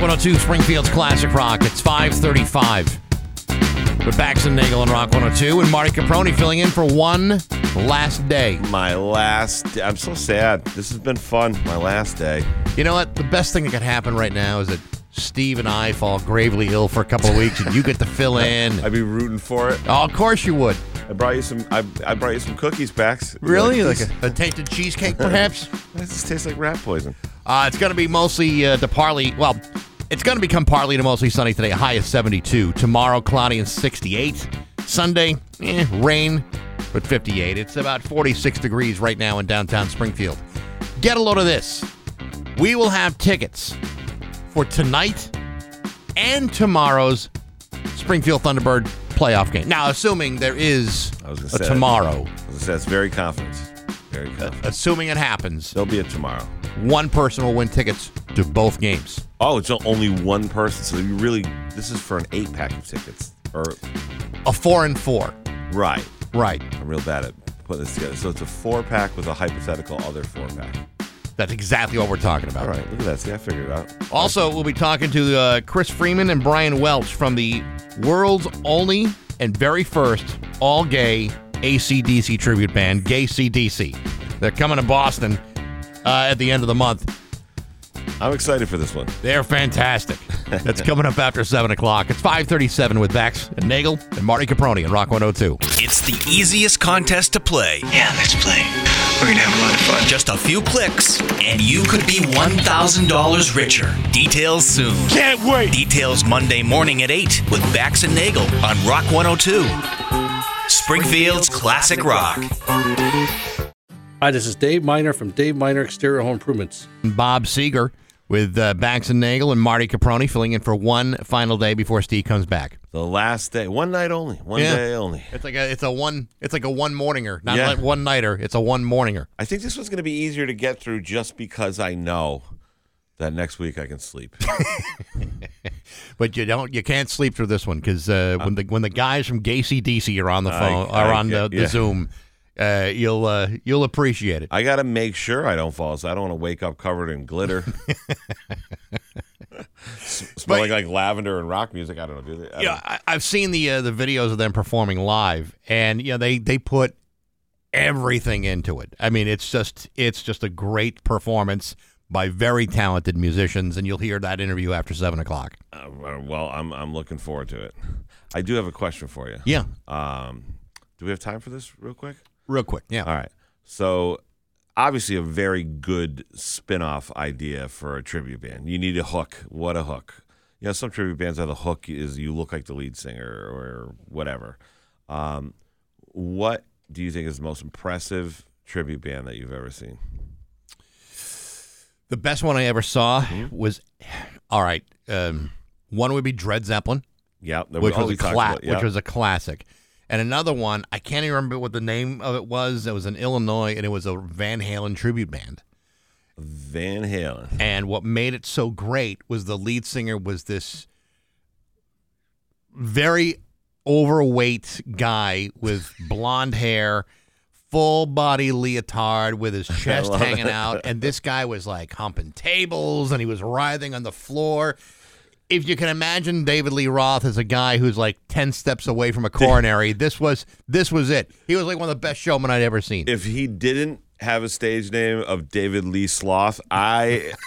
102 Springfield's Classic Rock. It's 535. With Bax and Nagle and Rock 102 and Marty Caproni filling in for one last day. My last. I'm so sad. This has been fun. My last day. You know what? The best thing that could happen right now is that Steve and I fall gravely ill for a couple of weeks and you get to fill in. I'd be rooting for it. Oh, of course you would. I brought you some. I, I brought you some cookies, Bax. Really? Like, Like a, a tainted cheesecake, perhaps? This tastes like rat poison. Uh, it's going to be mostly uh, to partly, well, it's going to become partly to mostly sunny today, high of 72. Tomorrow, cloudy and 68. Sunday, eh, rain, but 58. It's about 46 degrees right now in downtown Springfield. Get a load of this. We will have tickets for tonight and tomorrow's Springfield Thunderbird playoff game. Now, assuming there is I was gonna a say- tomorrow, As I said, it's very confident. Very confident. assuming it happens, There'll be a tomorrow. one person will win tickets to both games. Oh, it's only one person. So you really, this is for an eight pack of tickets. Or A four and four. right. Right. I'm real bad at putting this together. So it's a four pack with a hypothetical other four pack. That's exactly what we're talking about. All right, look at that. See, I figured it out. Also, we'll be talking to uh, Chris Freeman and Brian Welch from the world's only and very first all gay ACDC tribute band, Gay CDC. They're coming to Boston uh, at the end of the month. I'm excited for this one. They're fantastic. That's coming up after 7 o'clock. It's 537 with Bax and Nagle and Marty Caproni and Rock 102. It's the easiest contest to play. Yeah, let's play. We're gonna have a lot of fun. Just a few clicks, and you could be $1,000 richer. Details soon. Can't wait. Details Monday morning at 8 with Bax and Nagle on Rock 102. Springfield's Classic Rock. Hi, this is Dave Miner from Dave Miner Exterior Home Improvements. Bob Seger with uh, Bax and Nagle and Marty Caproni filling in for one final day before Steve comes back. The last day, one night only, one Yeah. day only. It's like a it's a one it's like a one morninger, not Yeah. like one nighter. It's a one morninger. I think this was going to be easier to get through just because I know that next week I can sleep. But you don't you can't sleep through this one because uh, when the when the guys from Gay CDC are on the phone I are on the, the yeah. Zoom, uh, you'll uh, you'll appreciate it. I got to make sure I don't fall So I don't want to wake up covered in glitter. Smelling like lavender and rock music. I don't know. Do they? I Yeah, I, I've seen the uh, the videos of them performing live, and you know they they put everything into it. I mean, it's just it's just a great performance by very talented musicians, and you'll hear that interview after seven o'clock. uh, well, I'm I'm looking forward to it. I do have a question for you. Yeah, Um, do we have time for this real quick? Real quick. Yeah. All right. So, obviously, a very good spin off idea for a tribute band. You need a hook. What a hook. You know, some tribute bands have the hook is you look like the lead singer or whatever. Um, what do you think is the most impressive tribute band that you've ever seen? The best one I ever saw Mm-hmm. was, all right. Um, one would be Dred Zeppelin, Yeah, which was a cla- about- yeah. which was a classic, and another one I can't even remember what the name of it was. It was in Illinois, and it was a Van Halen tribute band. Van Halen. And what made it so great was the lead singer was this very overweight guy with blonde hair, full body leotard with his chest hanging it. out. And this guy was like humping tables and he was writhing on the floor. If you can imagine David Lee Roth as a guy who's like 10 steps away from a coronary, this was this was it. He was like one of the best showmen I'd ever seen. If he didn't have a stage name of David Lee Sloth, I.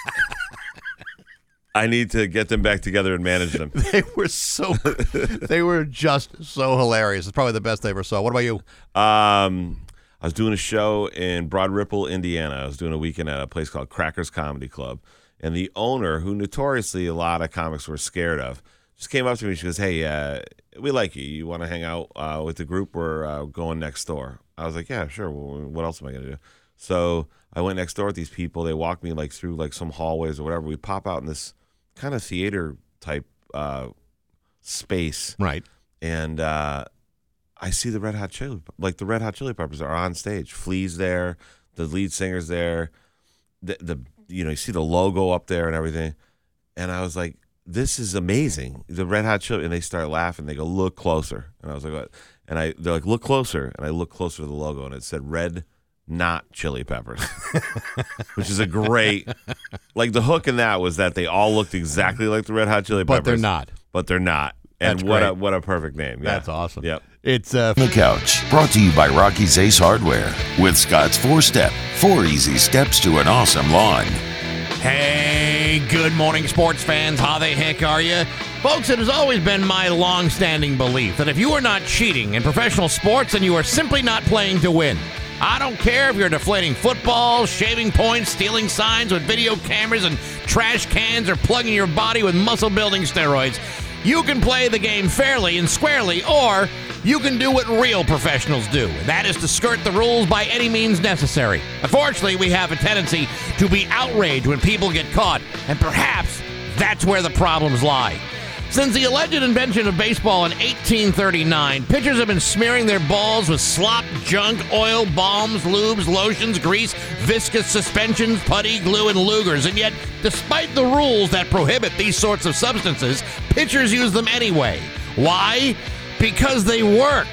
I need to get them back together and manage them. They were so they were just so hilarious. It's probably the best I ever saw. What about you? Um, I was doing a show in Broad Ripple, Indiana. I was doing a weekend at a place called Crackers Comedy Club, and the owner, who notoriously a lot of comics were scared of, just came up to me. She goes, "Hey, uh, we like you. You want to hang out uh, with the group? We're uh, going next door." I was like, "Yeah, sure. Well, what else am I gonna do?" So I went next door with these people. They walked me like through like some hallways or whatever. We pop out in this kind of theater type uh, space Right. and uh, I see the Red Hot Chili, like the Red Hot Chili Peppers are on stage. Flea's there, the lead singer's there, the the you know you see the logo up there and everything, and I was like, this is amazing. The Red Hot Chili, and they start laughing. They go, look closer, and I was like, what? And I they're like, look closer, and I look closer to the logo, and it said Red not chili peppers, which is a great. Like the hook in that was that they all looked exactly like the Red Hot Chili Peppers, But they're not. But they're not. And That's what great. a what a perfect name. Yeah. That's awesome. Yep. It's uh, The Couch, brought to you by Rocky's Ace Hardware with Scott's Four Step. Four easy steps to an awesome lawn. Hey, good morning, sports fans. How the heck are you? Folks, it has always been my long standing belief that if you are not cheating in professional sports, then you are simply not playing to win. I don't care if you're deflating footballs, shaving points, stealing signs with video cameras and trash cans, or plugging your body with muscle building steroids. You can play the game fairly and squarely, or you can do what real professionals do. and That is to skirt the rules by any means necessary. Unfortunately, we have a tendency to be outraged when people get caught, and perhaps that's where the problems lie. Since the alleged invention of baseball in 1839, pitchers have been smearing their balls with slop, junk, oil, balms, lubes, lotions, grease, viscous suspensions, putty, glue, and lugers. And yet, despite the rules that prohibit these sorts of substances, pitchers use them anyway. Why? Because they work.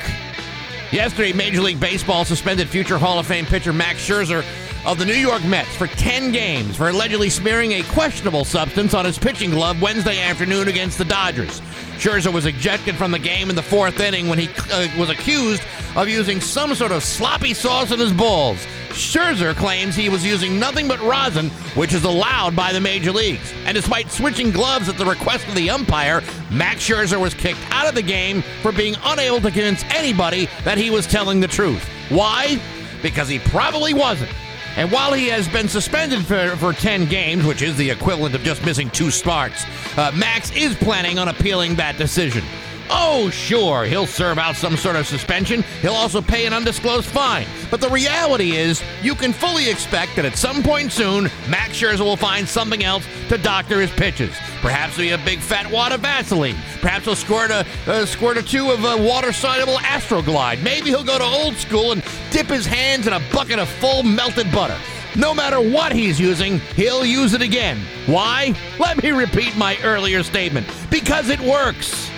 Yesterday, Major League Baseball suspended future Hall of Fame pitcher Max Scherzer of the New York Mets for 10 games for allegedly smearing a questionable substance on his pitching glove Wednesday afternoon against the Dodgers. Scherzer was ejected from the game in the fourth inning when he uh, was accused of using some sort of sloppy sauce in his balls. Scherzer claims he was using nothing but rosin, which is allowed by the major leagues. And despite switching gloves at the request of the umpire, Max Scherzer was kicked out of the game for being unable to convince anybody that he was telling the truth. Why? Because he probably wasn't. And while he has been suspended for, for 10 games, which is the equivalent of just missing two starts, uh, Max is planning on appealing that decision. Oh, sure, he'll serve out some sort of suspension. He'll also pay an undisclosed fine. But the reality is, you can fully expect that at some point soon, Max Scherzer will find something else to doctor his pitches. Perhaps he'll be a big fat wad of Vaseline. Perhaps he'll squirt a, a squirt or two of a water-soluble Astroglide. Maybe he'll go to old school and dip his hands in a bucket of full melted butter. No matter what he's using, he'll use it again. Why? Let me repeat my earlier statement. Because it works.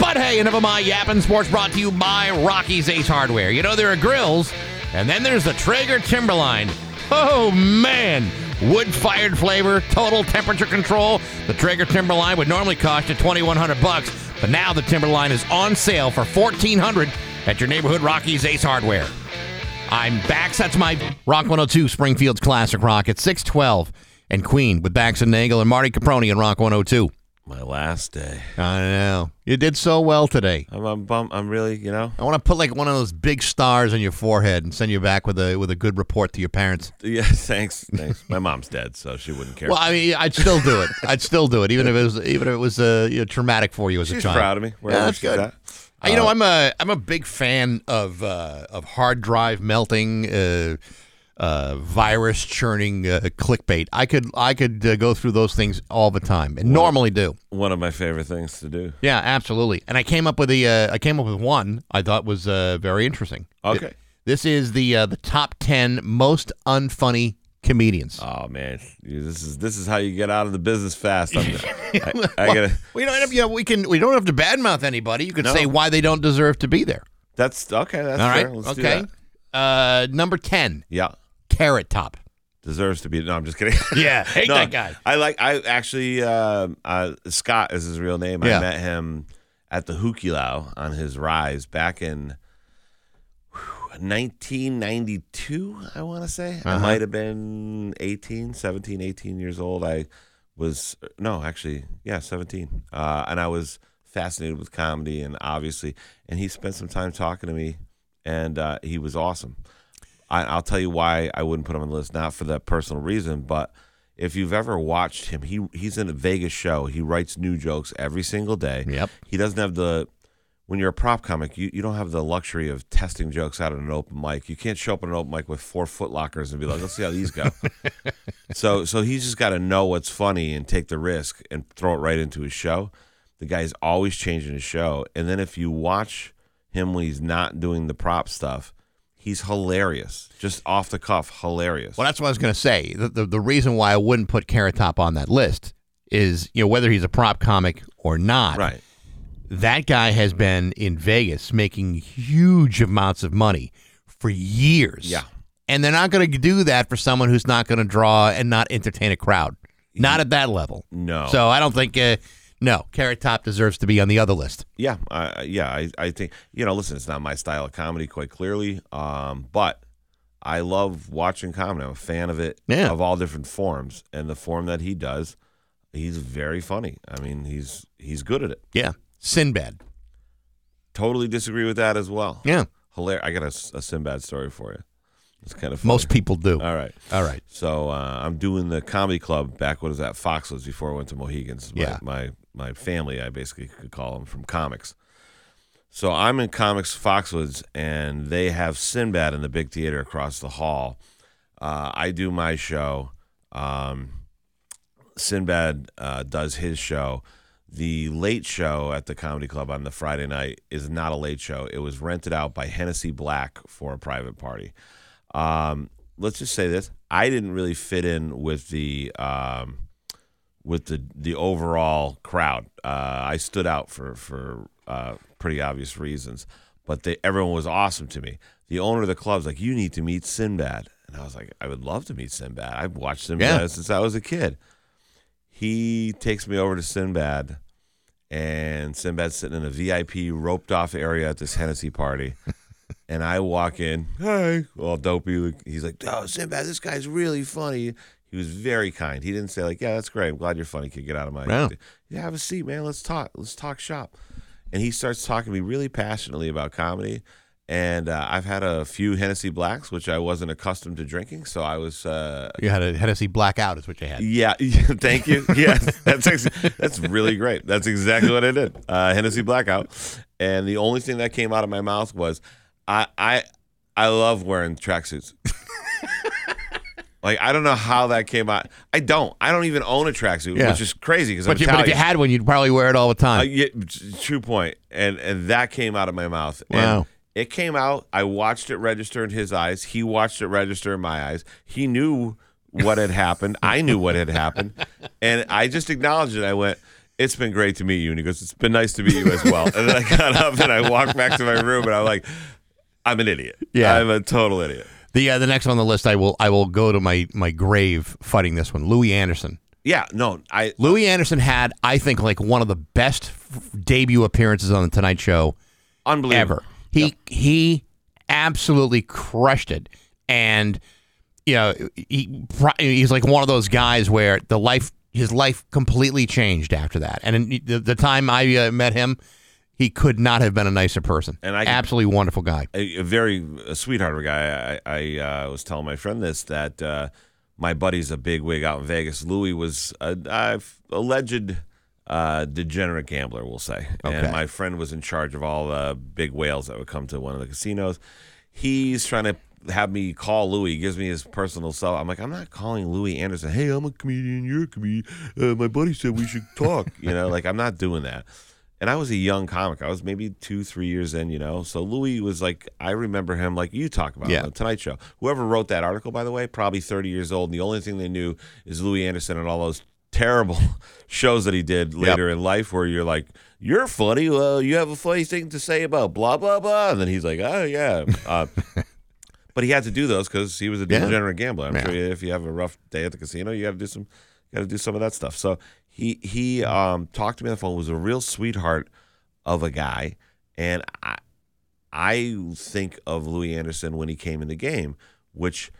But hey, enough of my yapping sports brought to you by Rocky's Ace Hardware. You know, there are grills, and then there's the Traeger Timberline. Oh, man. Wood fired flavor, total temperature control. The Traeger Timberline would normally cost you 2100 bucks, but now the Timberline is on sale for 1400 at your neighborhood Rocky's Ace Hardware. I'm Bax. That's my Rock 102 Springfield's Classic Rock at 612 and Queen with Bax and Nagle and Marty Caproni and Rock 102. My last day. I know. You did so well today. I'm I'm, bum- I'm really you know I want to put like one of those big stars on your forehead and send you back with a with a good report to your parents. yeah thanks thanks. My mom's dead, so she wouldn't care. Well, I mean, I'd still do it. I'd still do it, even if it was even if it was uh, you know, traumatic for you as a She's child. proud of me. Yeah, that's good. at. Uh, you know, I'm a I'm a big fan of uh, of hard drive melting, uh, uh, virus churning uh, clickbait. I could I could uh, go through those things all the time, and normally do. One of my favorite things to do. Yeah, absolutely. And I came up with the uh, I came up with one I thought was uh, very interesting. Okay. It- this is the uh, the top ten most unfunny comedians. Oh man, this is this is how you get out of the business fast. I'm, I, I gotta. we don't, you know, we can we don't have to badmouth anybody. You can No. say why they don't deserve to be there. That's okay. That's All right. fair. Let's do okay. Uh, number ten, Yeah, Carrot Top. deserves to be. No, I'm just kidding. Yeah, hate No, that guy. I like. I actually. Uh, uh, Scott is his real name. Yeah. I met him at the Hu Ke Lau on his rise back in whew, 1992. I want to say I Uh-huh. might have been 18, 17, 18 years old. I was no, actually, yeah, 17. Uh, and I was fascinated with comedy and obviously, and he spent some time talking to me, and uh, he was awesome. I, I'll tell you why I wouldn't put him on the list, not for that personal reason, but if you've ever watched him, he he's in a Vegas show. He writes new jokes every single day. Yep. He doesn't have the when you're a prop comic, you, you don't have the luxury of testing jokes out at an open mic. You can't show up at an open mic with four foot lockers and be like, let's see how these go. so so he's just got to know what's funny and take the risk and throw it right into his show. The guy's always changing his show. And then if you watch him when he's not doing the prop stuff, he's hilarious. Just off the cuff, hilarious. Well, that's what I was going to say. The, the the reason why I wouldn't put Carrot Top on that list is you know whether he's a prop comic or not. right. that guy has been in Vegas making huge amounts of money for years. Yeah. And they're not going to do that for someone who's not going to draw and not entertain a crowd. Not at that level. No. So I don't think, uh, no, Carrot Top deserves to be on the other list. Yeah, I yeah, I, I think you know. Listen, it's not my style of comedy, quite clearly. Um, but I love watching comedy. I'm a fan of it, Yeah. of all different forms, and the form that he does, he's very funny. I mean, he's he's good at it. Yeah. Sinbad. Totally disagree with that as well. Yeah. Hilarious. I got a, a Sinbad story for you. It's kind of funny. Most people do. All right. All right. So uh, I'm doing the comedy club back. What is that? Foxwoods before I went to Mohegans. My, Yeah. My my family, I basically could call them from comics. So I'm in comics Foxwoods, and they have Sinbad in the big theater across the hall. Uh, I do my show. Um, Sinbad uh, does his show. The late show at the comedy club on the Friday night is not a late show. It was rented out by Hennessy Black for a private party. Um, let's just say this: I didn't really fit in with the um, with the the overall crowd. Uh, I stood out for for uh, pretty obvious reasons, but they, everyone was awesome to me. The owner of the club's like, "You need to meet Sinbad," and I was like, "I would love to meet Sinbad. I've watched Sinbad Yeah. since I was a kid." He takes me over to Sinbad, and Sinbad's sitting in a VIP roped off area at this Hennessy party. And I walk in, hey, all dopey. He's like, oh, Sinbad, this guy's really funny. He was very kind. He didn't say like, yeah, that's great. I'm glad you're funny. Kid, get out of my. Wow. Yeah, have a seat, man. Let's talk. Let's talk shop. And he starts talking to me really passionately about comedy. And uh, I've had a few Hennessy Blacks, which I wasn't accustomed to drinking. So I was, uh, You had a Hennessy blackout, is what you had. yeah, thank you. Yeah, that's ex- that's really great. That's exactly what I did. Uh, Hennessy blackout, and the only thing that came out of my mouth was, "I I I love wearing tracksuits." like I don't know how that came out. I don't. I don't even own a tracksuit, Yeah. which is crazy because But, you, but if you had one, you'd probably wear it all the time. uh, yeah, true point. And and that came out of my mouth. Wow. And it came out. I watched it register in his eyes. He watched it register in my eyes. He knew what had happened. I knew what had happened. And I just acknowledged it. I went, It's been great to meet you. And he goes, It's been nice to meet you as well. And then I got up and I walked back to my room and I'm like, I'm an idiot. Yeah. I'm a total idiot. The uh, the next on the list, I will I will go to my my grave fighting this one. Louie Anderson. Yeah, no, I Louie Anderson had, I think, like one of the best f- debut appearances on the Tonight Show unbelievable. ever. He he absolutely crushed it, and you know he he's like one of those guys where the life his life completely changed after that. And in the, the time I uh, met him, he could not have been a nicer person. And I absolutely wonderful guy. a, a very a sweetheart of a guy. I, I uh, was telling my friend this that uh, my buddy's a big wig out in Vegas. Louie was a, a alleged uh, degenerate gambler, we'll say, Okay. and my friend was in charge of all the big whales that would come to one of the casinos. He's trying to have me call Louie. He gives me his personal cell. I'm like, I'm not calling Louie Anderson. Hey, I'm a comedian. You're a comedian. Uh, my buddy said we should talk. you know, like I'm not doing that. And I was a young comic. I was maybe two, three years in, you know. So Louie was like, I remember him like you talk about Yeah. on the Tonight Show. Whoever wrote that article, by the way, probably 30 years old. And the only thing they knew is Louie Anderson and all those terrible shows that he did later in life where you're like, you're funny. Well, you have a funny thing to say about blah, blah, blah. And then he's like, oh, yeah. Uh, but he had to do those because he was a Yeah. degenerate gambler. I'm Yeah. sure if you have a rough day at the casino, you got to do some, got to do some of that stuff. So he he um, talked to me on the phone. Was a real sweetheart of a guy, and I I think of Louie Anderson when he came in the game, which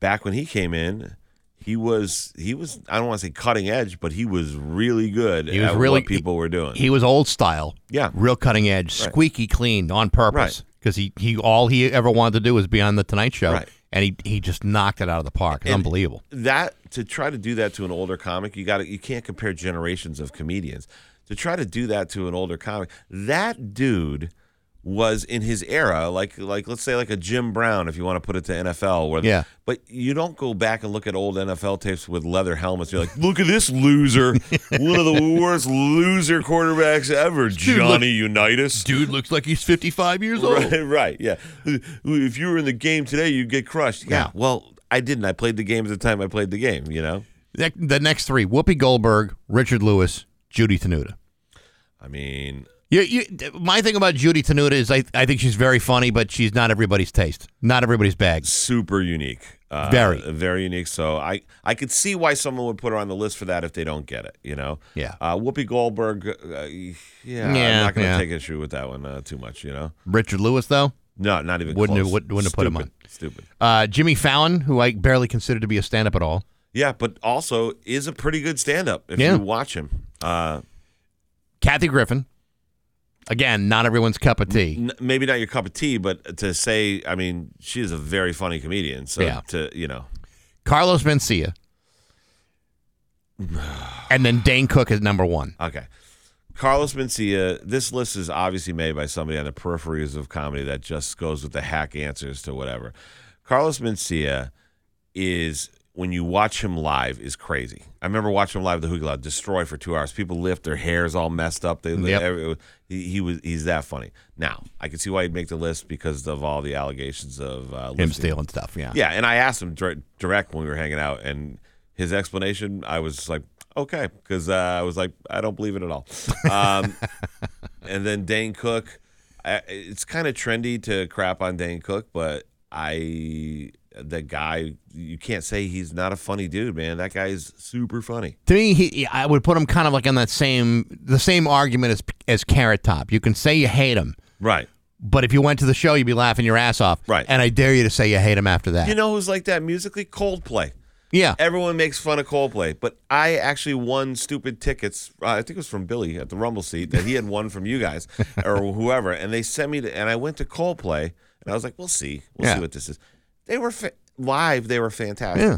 back when he came in. He was he was I don't want to say cutting edge, but he was really good He was at really- what people were doing. He was old style. Yeah. Real cutting edge, Right. squeaky clean on purpose. Right. Because he, he all he ever wanted to do was be on the Tonight Show. Right. And he, he just knocked it out of the park. Unbelievable. that to try to do that to an older comic, you got you can't compare generations of comedians. To try to do that to an older comic, that dude was in his era, like like let's say like a Jim Brown, if you want to put it to NFL. Where, Yeah. But you don't go back and look at old NFL tapes with leather helmets. You're like, look at this loser, one of the worst loser quarterbacks ever, Johnny Unitas. Dude looks like he's 55 years old. Right, right, yeah. If you were in the game today, you'd get crushed. Yeah. Yeah. Well, I didn't. I played the game at the time I played the game. You know. The, the next three Whoopi Goldberg, Richard Lewis, Judy Tenuta. I mean, You, you, my thing about Judy Tenuta is I, I think she's very funny, but she's not everybody's taste, not everybody's bag. Super unique. Uh, Very. very unique. So I, I could see why someone would put her on the list for that if they don't get it. You know. Yeah. Uh, Whoopi Goldberg. Uh, yeah, Yeah, I'm not going to yeah. take issue with that one uh, too much. You know. Richard Lewis, though, No, not even Wouldn't have- close. wouldn't- wouldn't have put him on. Stupid. uh, Jimmy Fallon, who I barely consider to be a stand-up at all. Yeah, but also is a pretty good stand-up if Yeah. you watch him. Uh, Kathy Griffin, again, not everyone's cup of tea. n- maybe not your cup of tea, but to say, I mean, she is a very funny comedian. So Yeah. to you know, Carlos Mencia, and then Dane Cook is number one. okay. Carlos Mencia, this list is obviously made by somebody on the peripheries of comedy that just goes with the hack answers to whatever. Carlos Mencia is when you watch him live is crazy. I remember watching him live at the Hu Ke Lau destroy for two hours. People lift their hairs all messed up. They, Yep. every- he, he was he's that funny. Now I can see why he'd make the list because of all the allegations of uh, Him stealing stuff, yeah. Yeah, and I asked him dir- direct when we were hanging out, and his explanation, I was like, okay, because uh, I was like, I don't believe it at all. Um, and then Dane Cook, I, it's kind of trendy to crap on Dane Cook, but I, that guy, you can't say he's not a funny dude, man. That guy is super funny. To me, he, I would put him kind of like on that same the same argument as as Carrot Top. You can say you hate him, Right. but if you went to the show, you'd be laughing your ass off. Right. And I dare you to say you hate him after that. You know who's like that musically? Coldplay. yeah. Everyone makes fun of Coldplay, but I actually won stupid tickets. Uh, I think it was from Billy at the Rumble seat that he had won from you guys or whoever, and they sent me to, and I went to Coldplay, and I was like, "We'll see, we'll Yeah. see what this is." They were fa- live. They were fantastic. Yeah.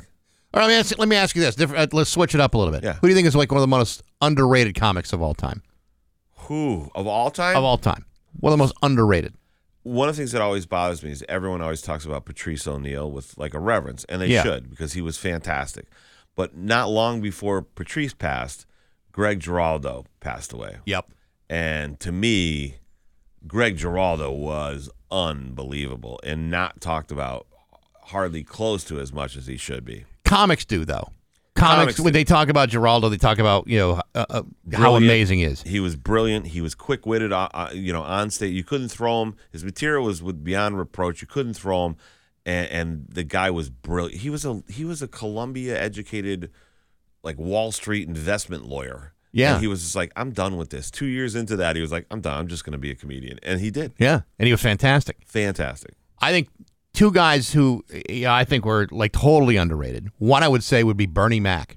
All right, let me ask, let me ask you this. Different, uh, let's switch it up a little bit. Yeah. Who do you think is like one of the most underrated comics of all time? Who of all time? Of all time. One of the most underrated. One of the things that always bothers me is everyone always talks about Patrice O'Neal with like a reverence, and they Yeah. should because he was fantastic. But not long before Patrice passed, Greg Giraldo passed away. Yep. And to me, Greg Giraldo was unbelievable and not talked about hardly close to as much as he should be. Comics do though. Comics, Comics when do. they talk about Giraldo, they talk about you know uh, uh, how Brilliant. amazing he is. He was brilliant. He was quick witted. Uh, uh, you know, on stage, you couldn't throw him. His material was with beyond reproach. You couldn't throw him, and, and the guy was brilliant. He was a he was a Columbia educated, like Wall Street investment lawyer. Yeah. and he was just like, I'm done with this. Two years into that, he was like, I'm done. I'm just going to be a comedian, and he did. Yeah, and he was fantastic. Fantastic. I think two guys who yeah, I think were like totally underrated. One I would say would be Bernie Mac.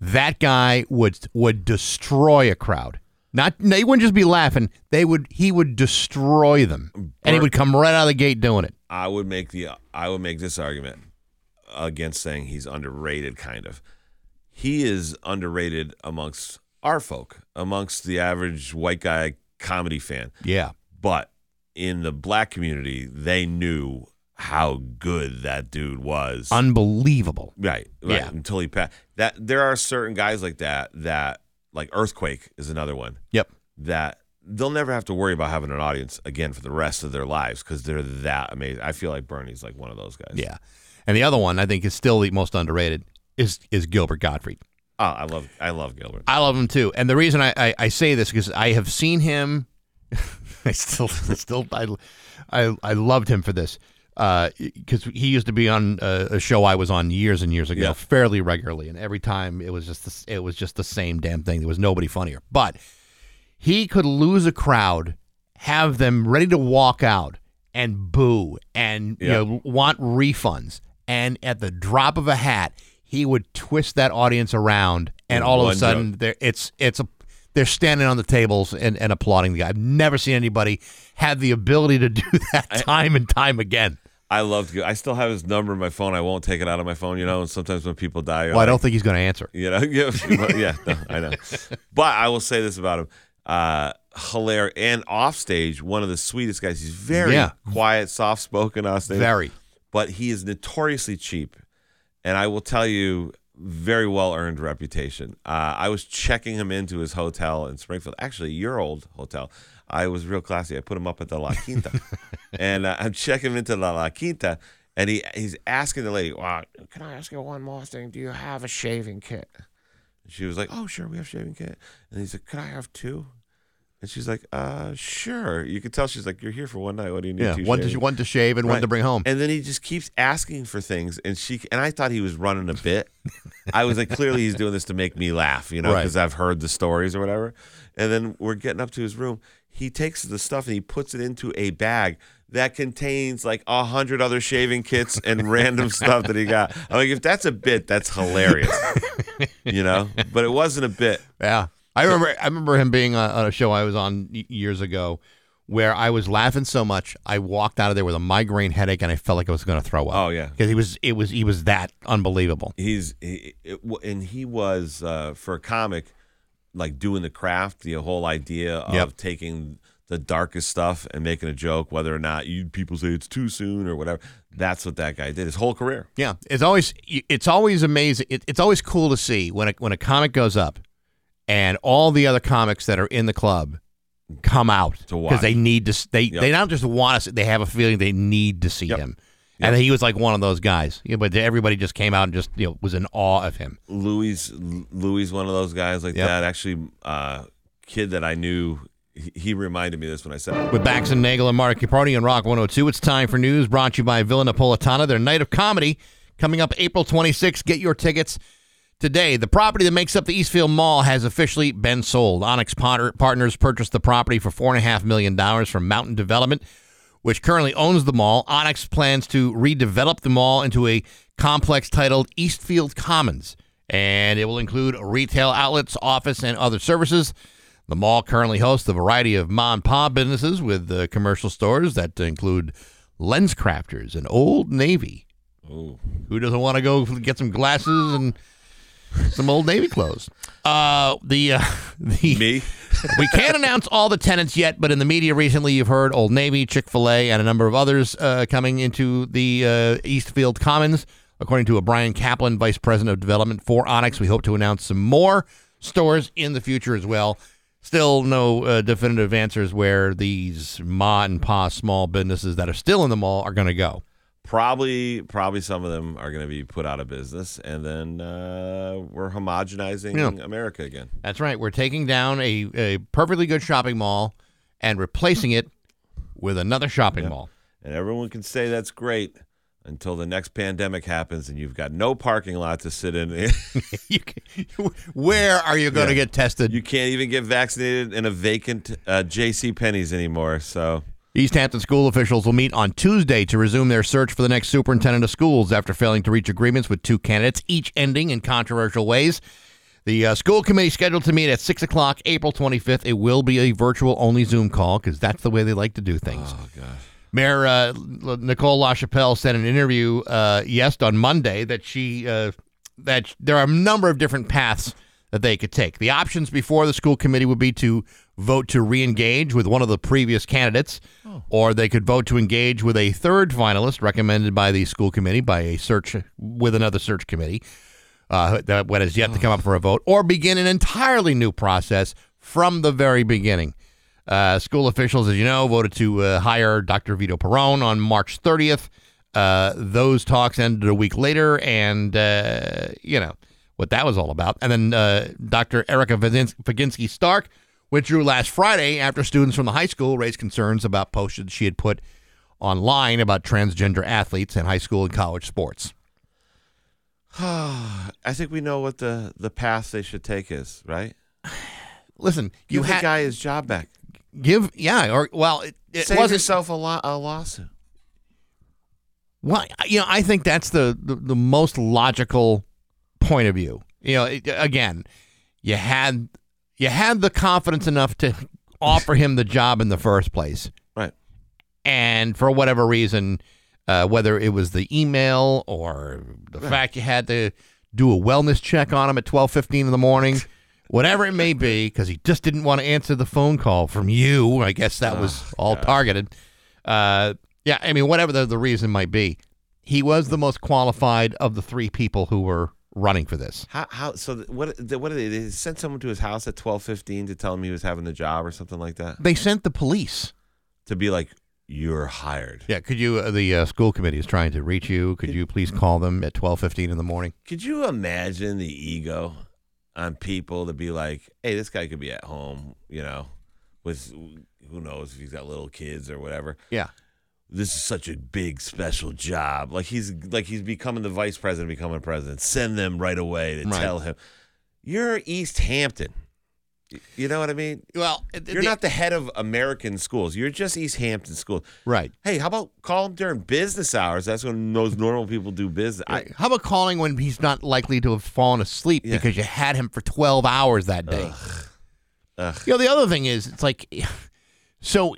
That guy would would destroy a crowd. Not they wouldn't just be laughing. They would he would destroy them, and he would come right out of the gate doing it. I would make the I would make this argument against saying he's underrated kind of. He is underrated amongst our folk, amongst the average white guy comedy fan. Yeah, But in the black community, they knew how good that dude was. unbelievable. right. Right. Yeah. Until he passed. That there are certain guys like that that like Earthquake is another one Yep. that they'll never have to worry about having an audience again for the rest of their lives because they're that amazing. I feel like Bernie's like one of those guys. Yeah, and the other one I think is still the most underrated is is Gilbert Gottfried. Oh, I love I love Gilbert. I love him too. And the reason I, I, I say this because I have seen him. I still still I, I I loved him for this Uh, because he used to be on a, a show I was on years and years ago, Yeah. fairly regularly, and every time it was just the, it was just the same damn thing. There was nobody funnier, but he could lose a crowd, have them ready to walk out and boo and you know want refunds, and at the drop of a hat, he would twist that audience around, and all of a sudden, it's it's a they're standing on the tables and, and applauding the guy. I've never seen anybody have the ability to do that time and time again. I loved. I still have his number in my phone. I won't take it out of my phone, you know. And sometimes when people die, Well, I don't think he's going to answer. You know, yeah, yeah, no, I know. But I will say this about him: uh, hilarious and off stage, one of the sweetest guys. He's very Yeah. quiet, soft spoken off stage. Very. but he is notoriously cheap, and I will tell you, very well earned reputation. Uh, I was checking him into his hotel in Springfield, actually your old hotel. I was real classy. I put him up at the La Quinta, and uh, I'm checking him into the La Quinta, and he he's asking the lady, "Wow, can I ask you one more thing? Do you have a shaving kit?" And she was like, "Oh, sure, we have shaving kit." And he said, "Could I have two? And she's like, uh, sure. You could tell she's like, you're here for one night. What do you need? Yeah, one to one to shave and one to bring home. And then he just keeps asking for things, and she and I thought he was running a bit. I was like, clearly he's doing this to make me laugh, you know, Right. because I've heard the stories or whatever. And then we're getting up to his room. He takes the stuff and he puts it into a bag that contains like a hundred other shaving kits and random stuff that he got. I'm like, if that's a bit, that's hilarious, you know. But it wasn't a bit. Yeah, I remember. I remember him being on, a show I was on years ago, where I was laughing so much I walked out of there with a migraine headache and I felt like I was going to throw up. Oh, yeah. because he was. It was. He was that unbelievable. he's he, it, and he was uh, for a comic like doing the craft the whole idea of Yep. taking the darkest stuff and making a joke whether or not you people say it's too soon or whatever that's what that guy did his whole career Yeah, it's always. It's always amazing. It, it's always cool to see when a, when a comic goes up, and all the other comics that are in the club come out because they need to. They Yep. they don't just want to. They have a feeling they need to see Yep. him. And he was like one of those guys. Yeah, but everybody just came out and just you know was in awe of him. louis louis one of those guys like Yep. that actually uh kid that i knew he, he reminded me of this when i said it. With Bax and Nagle and Mark Caproni on Rock 102, it's time for news brought to you by Villa Napolitana, their night of comedy coming up April 26th. Get your tickets today. The property that makes up the Eastfield Mall has officially been sold. Onyx Potter- Partners purchased the property for $4.5 million from Mountain Development, which currently owns the mall. Onyx plans to redevelop the mall into a complex titled Eastfield Commons, and it will include retail outlets, office, and other services. The mall currently hosts a variety of mom and pop businesses with uh, commercial stores that include Lens Crafters and Old Navy. Ooh. Who doesn't want to go get some glasses and some Old Navy clothes? Uh, the uh, the me we can't announce all the tenants yet, but in the media recently, you've heard Old Navy, Chick Fil A, and a number of others uh, coming into the uh, Eastfield Commons. According to a Brian Kaplan, vice president of development for Onyx, we hope to announce some more stores in the future as well. Still, no uh, definitive answers where these ma and pa small businesses that are still in the mall are going to go. Probably probably some of them are going to be put out of business and then uh we're homogenizing Yeah. america again That's right. We're taking down a, a perfectly good shopping mall and replacing it with another shopping mall. And everyone can say that's great until the next pandemic happens and you've got no parking lot to sit in. Can- where are you going to Yeah. get tested? you can't even get vaccinated in a vacant uh, J.C. Penney's anymore. So East Hampton school officials will meet on Tuesday to resume their search for the next superintendent of schools after failing to reach agreements with two candidates, each ending in controversial ways. The uh, school committee scheduled to meet at 6 o'clock April 25th. It will be a virtual only Zoom call because that's the way they like to do things. oh gosh, Mayor uh, Nicole LaChapelle said in an interview uh, yes on Monday that she uh, that there are a number of different paths that they could take. The options before the school committee would be to vote to re-engage with one of the previous candidates, or they could vote to engage with a third finalist recommended by the school committee by a search with another search committee uh, that what has yet to come up for a vote, or begin an entirely new process from the very beginning. Uh, school officials, as you know, voted to uh, hire Dr. Vito Perrone on March 30th. Uh, those talks ended a week later, and uh, you know what that was all about. And then uh, Dr. Erica Faginski Stark withdrew last Friday after students from the high school raised concerns about posts she had put online about transgender athletes in high school and college sports. I think we know what the the path they should take is. Right? Listen, you Give the guy his job back. give yeah, or well, it, it Save wasn't yourself a, lo- a lawsuit. Well, you know, I think that's the, the, the most logical point of view. You know, it- again, you had you had the confidence enough to offer him the job in the first place, Right. and for whatever reason, uh, whether it was the email or the fact you had to do a wellness check on him at twelve fifteen in the morning, whatever it may be, because he just didn't want to answer the phone call from you. I guess that was all targeted. Uh, yeah, I mean, whatever the, the reason might be, he was the most qualified of the three people who were running for this. How how so? What what did they, they sent someone to his house at twelve fifteen to tell him he was having the job or something like that They sent the police. to be like you're hired. Yeah, could you? Uh, the uh, school committee is trying to reach you. Could you please call them at twelve fifteen in the morning? Could you imagine the ego on people to be like, hey, this guy could be at home, you know, with who knows if he's got little kids or whatever. Yeah. This is such a big special job. Like he's like he's becoming the vice president, becoming president. Send them right away to Right. tell him you're East Hampton. You know what I mean? Well, uh, You're not the head of American schools. You're just East Hampton School. right. Hey, how about call him during business hours? That's when those normal people do business. I, How about calling when he's not likely to have fallen asleep Yeah. because you had him for 12 hours that day? Ugh. You know, the other thing is, it's like, so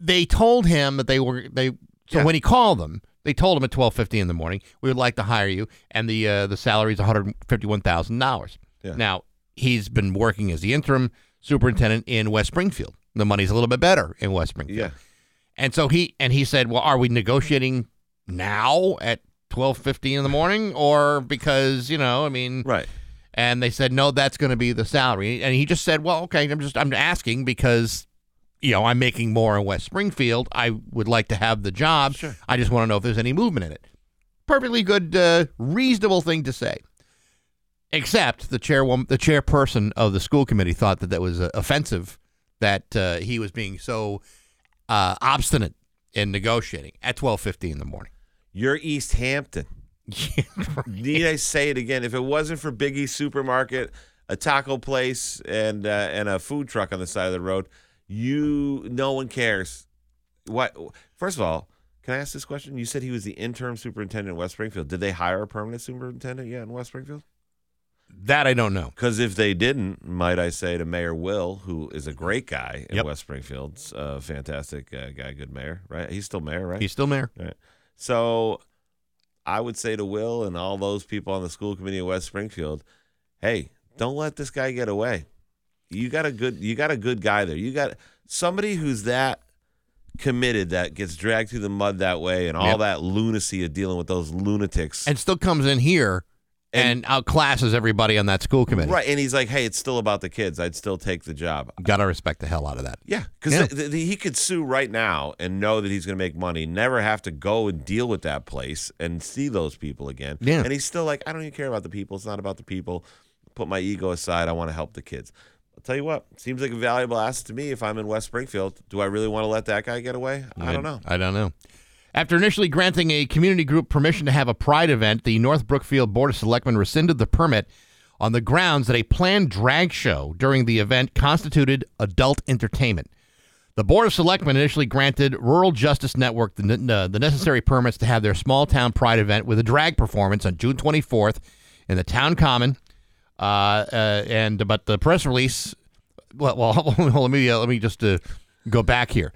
they told him that they were they. So Yeah. when he called them, they told him at 12:50 in the morning, we would like to hire you, and the uh, the salary is 151 thousand dollars. Yeah. Now he's been working as the interim superintendent in West Springfield. The money's a little bit better in West Springfield. yeah. And so he and he said, "Well, are we negotiating now at 12:50 in the morning or because, you know, I mean, Right. and they said, "No, that's going to be the salary." And he just said, "Well, okay, I'm just I'm asking because you know, I'm making more in West Springfield. I would like to have the job. Sure. I just want to know if there's any movement in it." Perfectly good uh, reasonable thing to say. Except the chairwoman, the chairperson of the school committee thought that that was uh, offensive that uh, he was being so uh, obstinate in negotiating at 12:50 in the morning. You're East Hampton. Need I say it again? If it wasn't for Biggie's Supermarket, a taco place, and uh, and a food truck on the side of the road, you no one cares. What? First of all, can I ask this question? You said he was the interim superintendent in West Springfield. Did they hire a permanent superintendent yet in West Springfield? That I don't know. Because if they didn't, might I say to Mayor Will, who is a great guy in Yep. West Springfield, uh, fantastic uh, guy, good mayor, right? He's still mayor, right? He's still mayor. Right. So I would say to Will and all those people on the school committee in West Springfield, hey, don't let this guy get away. You got a good you got a good guy there. You got somebody who's that committed that gets dragged through the mud that way and all Yep. that lunacy of dealing with those lunatics. and still comes in here and, outclasses everybody on that school committee. right. And he's like, hey, it's still about the kids. I'd still take the job. Got to respect the hell out of that. Yeah, because Yeah. he could sue right now and know that he's going to make money, never have to go and deal with that place and see those people again. Yeah. And he's still like, I don't even care about the people. It's not about the people. Put my ego aside. I want to help the kids. Tell you what, seems like a valuable asset to me if I'm in West Springfield. Do I really want to let that guy get away? I don't know. I don't know. After initially granting a community group permission to have a pride event, the North Brookfield Board of Selectmen rescinded the permit on the grounds that a planned drag show during the event constituted adult entertainment. The Board of Selectmen initially granted Rural Justice Network the, uh, the necessary permits to have their small town pride event with a drag performance on June 24th in the town common. Uh, uh, and but the press release, well, well let me uh, let me just uh, go back here.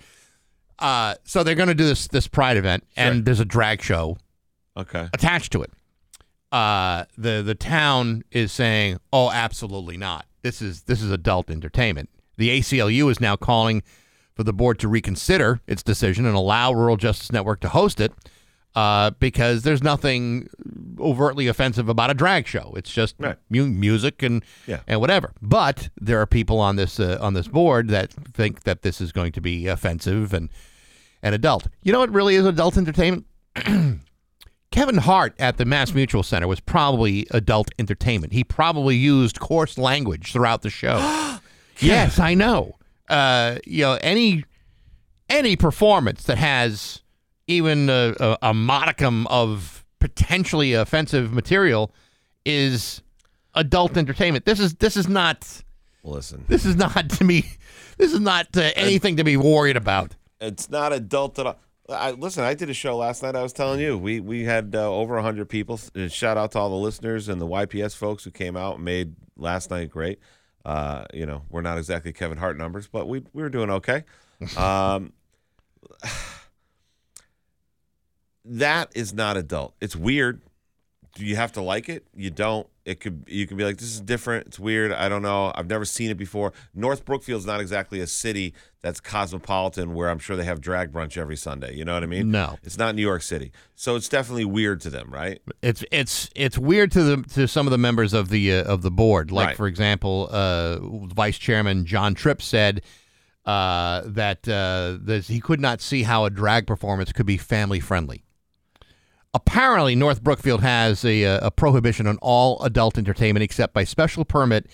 Uh, so they're going to do this this pride event, and there's a drag show Okay. attached to it. Uh, the the town is saying, "Oh, absolutely not. This is this is adult entertainment." The ACLU is now calling for the board to reconsider its decision and allow Rural Justice Network to host it uh, because there's nothing overtly offensive about a drag show. It's just Right. mu- music and Yeah. and whatever. But there are people on this uh, on this board that think that this is going to be offensive and and adult. You know what really is adult entertainment? Kevin Hart at the Mass Mutual Center was probably adult entertainment. He probably used coarse language throughout the show. yes, I know. Uh, you know, any any performance that has even a, a, a modicum of potentially offensive material is adult entertainment. This is this is not Listen, this is not to me. This is not uh, anything to be worried about. it's not adult at all. I, listen, I did a show last night. I was telling you, we we had uh, over hundred people. Uh, Shout out to all the listeners and the YPS folks who came out and made last night great. Uh, you know, we're not exactly Kevin Hart numbers, but we we were doing okay. Um, that is not adult. It's weird. Do you have to like it? You don't. It could you can be like, this is different. It's weird. I don't know. I've never seen it before. North Brookfield's not exactly a city that's cosmopolitan where I'm sure they have drag brunch every Sunday. You know what I mean? No. It's not New York City. So it's definitely weird to them, right? It's it's it's weird to the to some of the members of the uh, of the board. Like Right. for example, uh, Vice Chairman John Tripp said uh, that uh, that he could not see how a drag performance could be family friendly. Apparently, North Brookfield has a, a prohibition on all adult entertainment except by special permit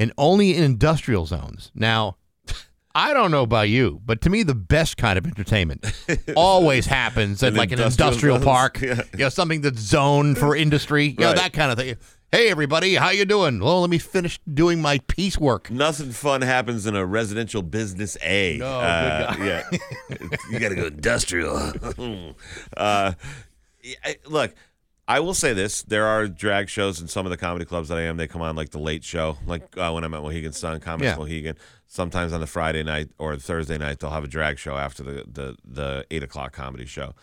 and only in industrial zones. Now, I don't know about you, but to me, the best kind of entertainment always happens at An like an industrial industrial zones, park. yeah. You know, something that's zoned for industry. You know, that kind of thing. Hey, everybody, how you doing? Well, let me finish doing my piecework. Nothing fun happens in a residential business A. No, Uh, yeah, you got to go industrial. uh, I- look, I will say this: there are drag shows in some of the comedy clubs that I am. They come on like the late show, like uh, when I'm at Mohegan Sun, Comics Yeah. Mohegan. Sometimes on the Friday night or Thursday night, they'll have a drag show after the the, the eight o'clock comedy show.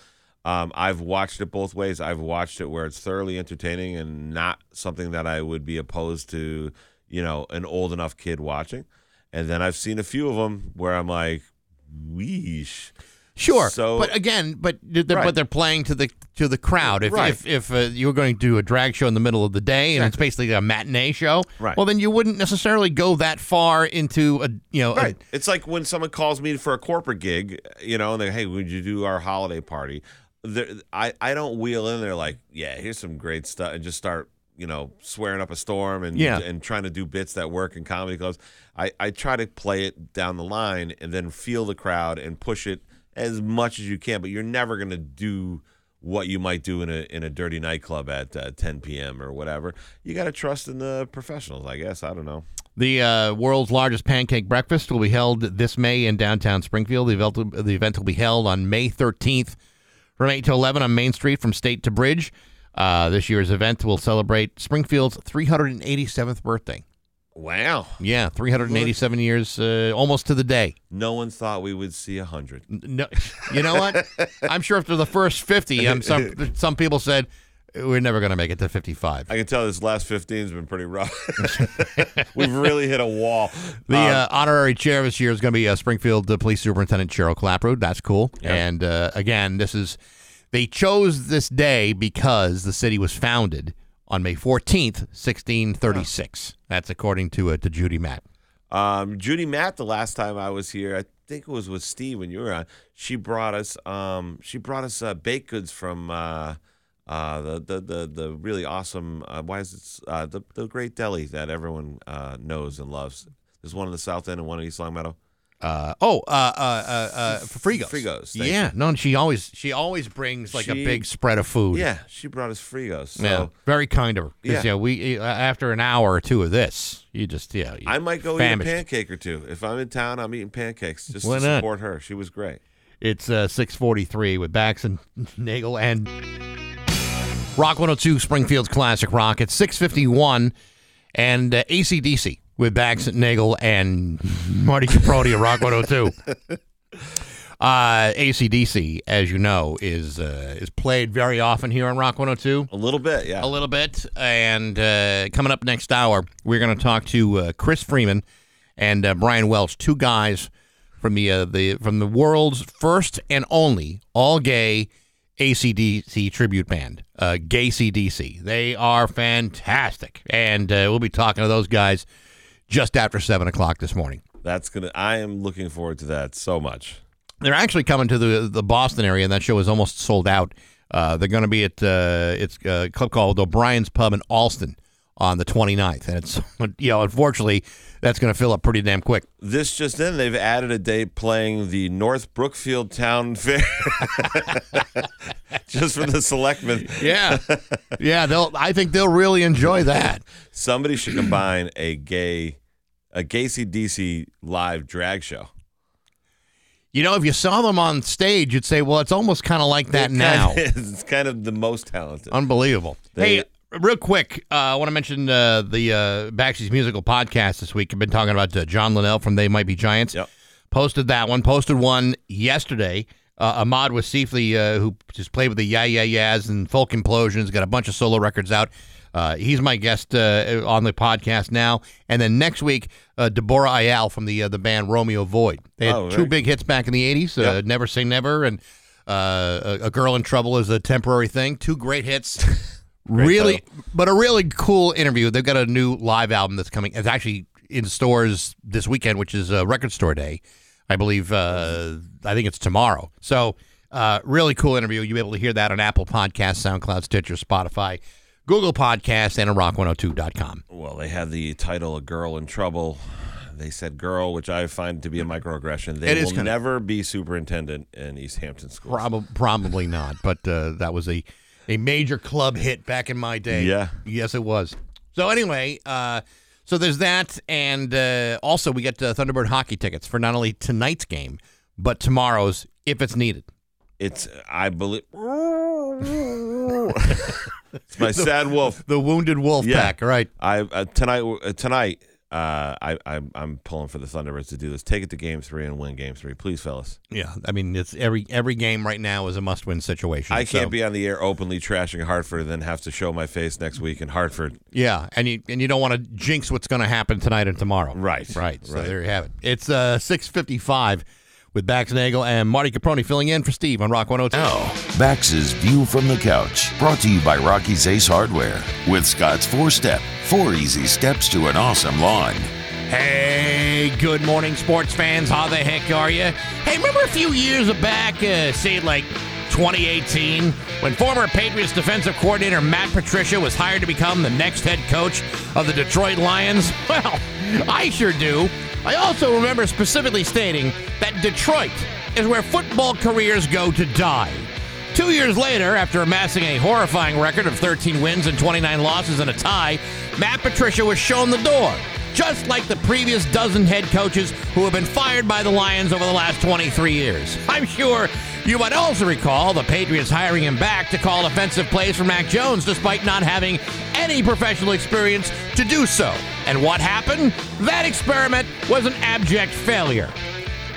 Um, I've watched it both ways. I've watched it where it's thoroughly entertaining and not something that I would be opposed to, you know, an old enough kid watching. And then I've seen a few of them where I'm like, weesh. Sure, So- but again, but they're, Right. but they're playing to the to the crowd. If Right. if, if uh, you were going to do a drag show in the middle of the day and it's basically a matinee show, Right. well, then you wouldn't necessarily go that far into a you know a- Right. It's like when someone calls me for a corporate gig, you know, and they, hey, would you do our holiday party? There, I, I don't wheel in there like, yeah, here's some great stuff, and just start, you know, swearing up a storm and Yeah. and trying to do bits that work in comedy clubs. I, I try to play it down the line and then feel the crowd and push it as much as you can, but you're never gonna do what you might do in a in a dirty nightclub at uh, 10 p.m. or whatever. You got to trust in the professionals, I guess. I don't know. The uh, world's largest pancake breakfast will be held this May in downtown Springfield. The event, the event will be held on May 13th from 8 to 11 on Main Street from State to Bridge. Uh, this year's event will celebrate Springfield's 387th birthday. Wow. Yeah, 387 years, uh, almost to the day. No one thought we would see a hundred. No, you know what? I'm sure after the first 50, um, some some people said we're never going to make it to 55. I can tell this last 15 has been pretty rough. We've really hit a wall. The Um, uh, honorary chair this year is going to be uh, Springfield uh, Police Superintendent Cheryl Clapprood. That's cool. Yeah. And uh, again, this is they chose this day because the city was founded on May 14th, 1636. That's according to uh, to Judy Matt. um, Judy Matt, the last time I was here, I think it was with Steve when you were on. She brought us. Um, she brought us uh, baked goods from uh, uh, the, the the the really awesome. Uh, why is it uh, the the great deli that everyone uh, knows and loves? There's one in the South End and one in East Longmeadow. Uh, oh, uh, uh, uh, uh, Frigos. Frigos, Yeah, no, she always she always brings like a big spread of food. Yeah, she brought us Frigos. So yeah, very kind of her. 'Cause, Yeah. yeah, we uh, after an hour or two of this, you just yeah. You I might go famished. eat a pancake or two. If I'm in town, I'm eating pancakes just Why to not? support her. She was great. It's uh, 643 with Bax and Nagle and Rock 102 Springfield's Classic Rock. It's 651 and uh, ACDC with Bax and Nagle and Marty Caproni of Rock 102. Uh, ACDC, as you know, is uh, is played very often here on Rock 102 A little bit, yeah. a little bit. And uh, coming up next hour, we're going to talk to uh, Chris Freeman and uh, Brian Welch, two guys from the uh, the from the world's first and only all gay ACDC tribute band, uh, Gay CDC. They are fantastic, and uh, we'll be talking to those guys just after seven o'clock this morning. That's gonna. I am looking forward to that so much. They're actually coming to the the Boston area, and that show is almost sold out. Uh, they're going to be at uh, it's a club called O'Brien's Pub in Allston on the 29th, and it's you know unfortunately that's going to fill up pretty damn quick. This just in, they've added a date playing the North Brookfield Town Fair, just for the selectmen. Yeah, yeah, they'll. I think they'll really enjoy that. Somebody should combine a gay, a gay CDC live drag show. You know, if you saw them on stage, you'd say, "Well, it's almost kind of like that It now." kinda. It's kind of the most talented. Unbelievable. They- hey, real quick, uh, I want to mention uh, the uh, Baxi's musical podcast this week. I've been talking about uh, John Linnell from They Might Be Giants. Yep. Posted that one. Posted one yesterday. Uh, Imaad Wasif, uh, who just played with the Yeah Yeah Yeahs and Folk Implosions, got a bunch of solo records out. Uh, he's my guest uh, on the podcast now. And then next week, uh, Debora Iyall from the uh, the band Romeo Void. They had Oh, two big hits back in the '80s. Uh, Yep. Never Say Never and uh, a Girl in Trouble is a temporary thing. Two great hits. really, but a really cool interview. They've got a new live album that's coming. It's actually in stores this weekend, which is uh, Record Store Day. I believe. Uh, I think it's tomorrow. So, uh, really cool interview. You'll be able to hear that on Apple Podcasts, SoundCloud, Stitcher, Spotify, Google Podcasts, and at rock102.com. Well, they had the title "A Girl in Trouble." they said girl, which I find to be a microaggression. They It is will never be superintendent in East Hampton schools. Prob- probably not, but uh, that was a, a major club hit back in my day. Yeah. Yes, it was. So, anyway, uh, so there's that. And uh, also, we get uh, Thunderbird hockey tickets for not only tonight's game, but tomorrow's if it's needed. It's I believe. it's my sad wolf. The Wounded Wolf Yeah. Pack, right? I uh, tonight uh, tonight uh, I, I I'm pulling for the Thunderbirds to do this. Take it to game three and win game three, please, fellas. Yeah. I mean, it's every every game right now is a must win situation. I can't be on the air openly trashing Hartford and then have to show my face next week in Hartford. Yeah, and you and you don't want to jinx what's going to happen tonight and tomorrow. Right, right. So right. there you have it. It's uh, six fifty five with Bax Nagle and Marty Caproni filling in for Steve on Rock One Hundred Two. Now, Bax's View from the Couch, brought to you by Rocky's Ace Hardware, with Scott's four step, four easy steps to an awesome lawn. Hey, good morning, sports fans. How the heck are you? Hey, remember a few years back, uh, say like 2018, when former Patriots defensive coordinator Matt Patricia was hired to become the next head coach of the Detroit Lions? Well, I sure do. I also remember specifically stating that Detroit is where football careers go to die. Two years later, after amassing a horrifying record of 13 wins and 29 losses and a tie, Matt Patricia was shown the door, just like the previous dozen head coaches who have been fired by the Lions over the last 23 years. I'm sure you might also recall the Patriots hiring him back to call offensive plays for Mac Jones despite not having any professional experience to do so. And what happened? That experiment was an abject failure.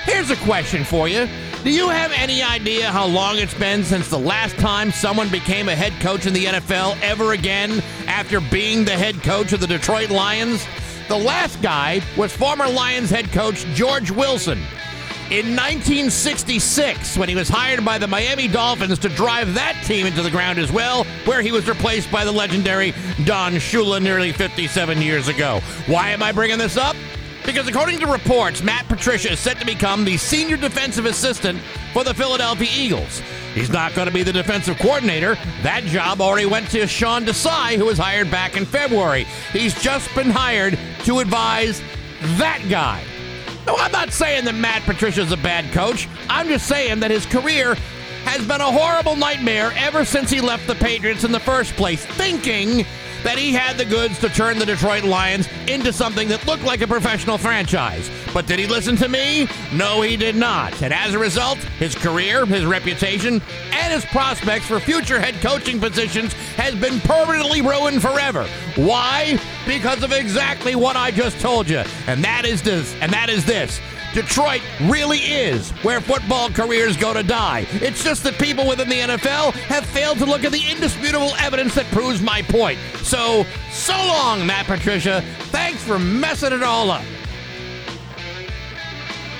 Here's a question for you. Do you have any idea how long it's been since the last time someone became a head coach in the NFL ever again after being the head coach of the Detroit Lions? The last guy was former Lions head coach George Wilson. In 1966, when he was hired by the Miami Dolphins to drive that team into the ground as well, where he was replaced by the legendary Don Shula nearly 57 years ago. Why am I bringing this up? Because according to reports, Matt Patricia is set to become the senior defensive assistant for the Philadelphia Eagles. He's not going to be the defensive coordinator. That job already went to Sean Desai, who was hired back in February. He's just been hired to advise that guy. No, I'm not saying that Matt Patricia's a bad coach. I'm just saying that his career has been a horrible nightmare ever since he left the Patriots in the first place, thinking that he had the goods to turn the Detroit Lions into something that looked like a professional franchise. But did he listen to me? No, he did not. And as a result, his career, his reputation, and his prospects for future head coaching positions has been permanently ruined forever. Why? Because of exactly what I just told you. And that is this, and that is this. Detroit really is where football careers go to die. It's just that people within the NFL have failed to look at the indisputable evidence that proves my point. So, so long, Matt Patricia. Thanks for messing it all up.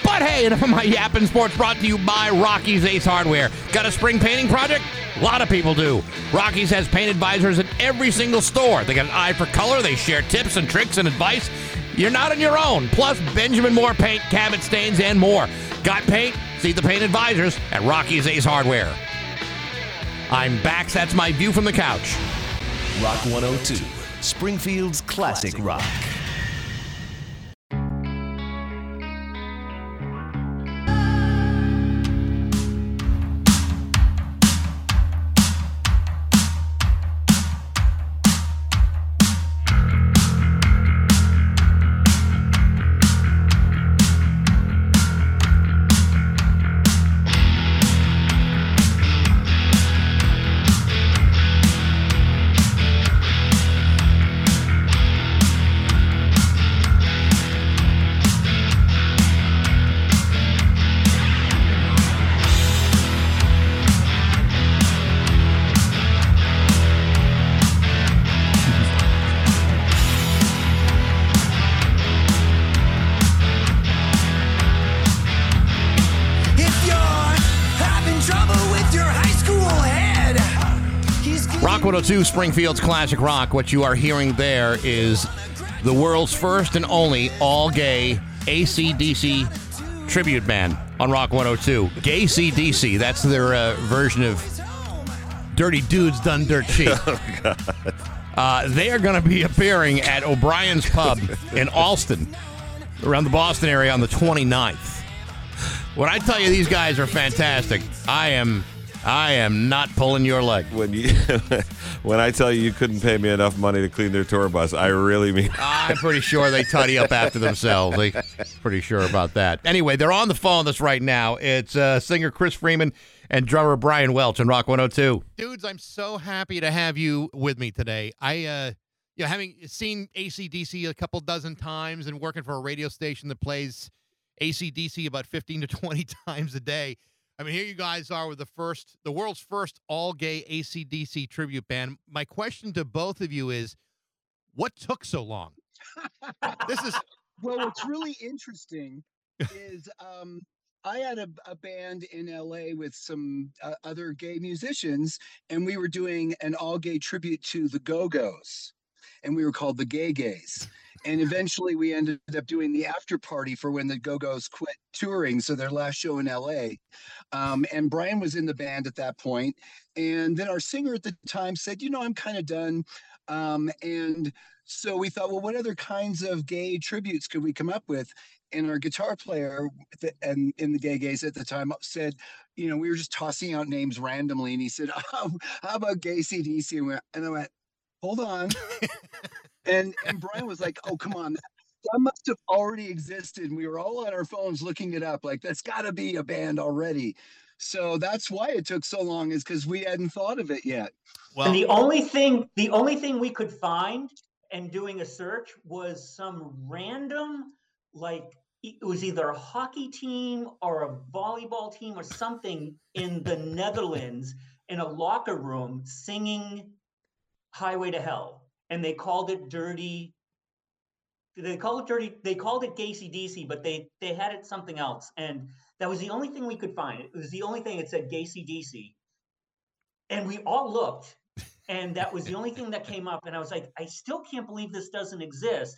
But hey, enough of my yapping sports brought to you by Rocky's Ace Hardware. Got a spring painting project? A lot of people do. Rocky's has paint advisors at every single store. They got an eye for color, they share tips and tricks and advice. You're not on your own. Plus, Benjamin Moore paint, cabin stains, and more. Got paint? See the paint advisors at Rocky's Ace Hardware. I'm back. That's my view from the couch. Rock 102, Springfield's classic rock. 102, Springfield's Classic Rock. What you are hearing there is the world's first and only all gay ACDC tribute band on Rock 102. Gay CDC, that's their uh, version of Dirty Dudes Done Dirt Cheap. Uh, they are going to be appearing at O'Brien's Pub in Allston around the Boston area on the 29th. When I tell you these guys are fantastic, I am I am not pulling your leg. When you when I tell you you couldn't pay me enough money to clean their tour bus, I really mean. I'm pretty sure they tidy up after themselves. They, pretty sure about that. Anyway, they're on the phone with us right now. It's uh, singer Chris Freeman and drummer Brian Welch on Rock 102. Dudes, I'm so happy to have you with me today. I, uh, you know, having seen ACDC a couple dozen times and working for a radio station that plays ACDC about 15 to 20 times a day. I mean, here you guys are with the first, the world's first all gay ACDC tribute band. My question to both of you is what took so long? this is well, what's really interesting is um, I had a, a band in LA with some uh, other gay musicians, and we were doing an all gay tribute to the Go Go's, and we were called the Gay Gays. And eventually, we ended up doing the after party for when the Go Go's quit touring, so their last show in LA. Um, and Brian was in the band at that point, and then our singer at the time said, "You know, I'm kind of done." Um, and so we thought, well, what other kinds of gay tributes could we come up with? And our guitar player and in the gay gays at the time said, you know, we were just tossing out names randomly, and he said, oh, "How about gay CDC?" And I went, "Hold on." and and Brian was like, "Oh, come on." That must have already existed. And we were all on our phones looking it up. Like, that's got to be a band already. So that's why it took so long, is because we hadn't thought of it yet. well, and the only thing the only thing we could find and doing a search was some random like it was either a hockey team or a volleyball team or something in the Netherlands in a locker room singing Highway to Hell and they called it dirty they called it dirty they called it Gacy DC but they they had it something else and that was the only thing we could find. It was the only thing that said Gacy DC and we all looked and that was the only thing that came up and i was like i still can't believe this doesn't exist.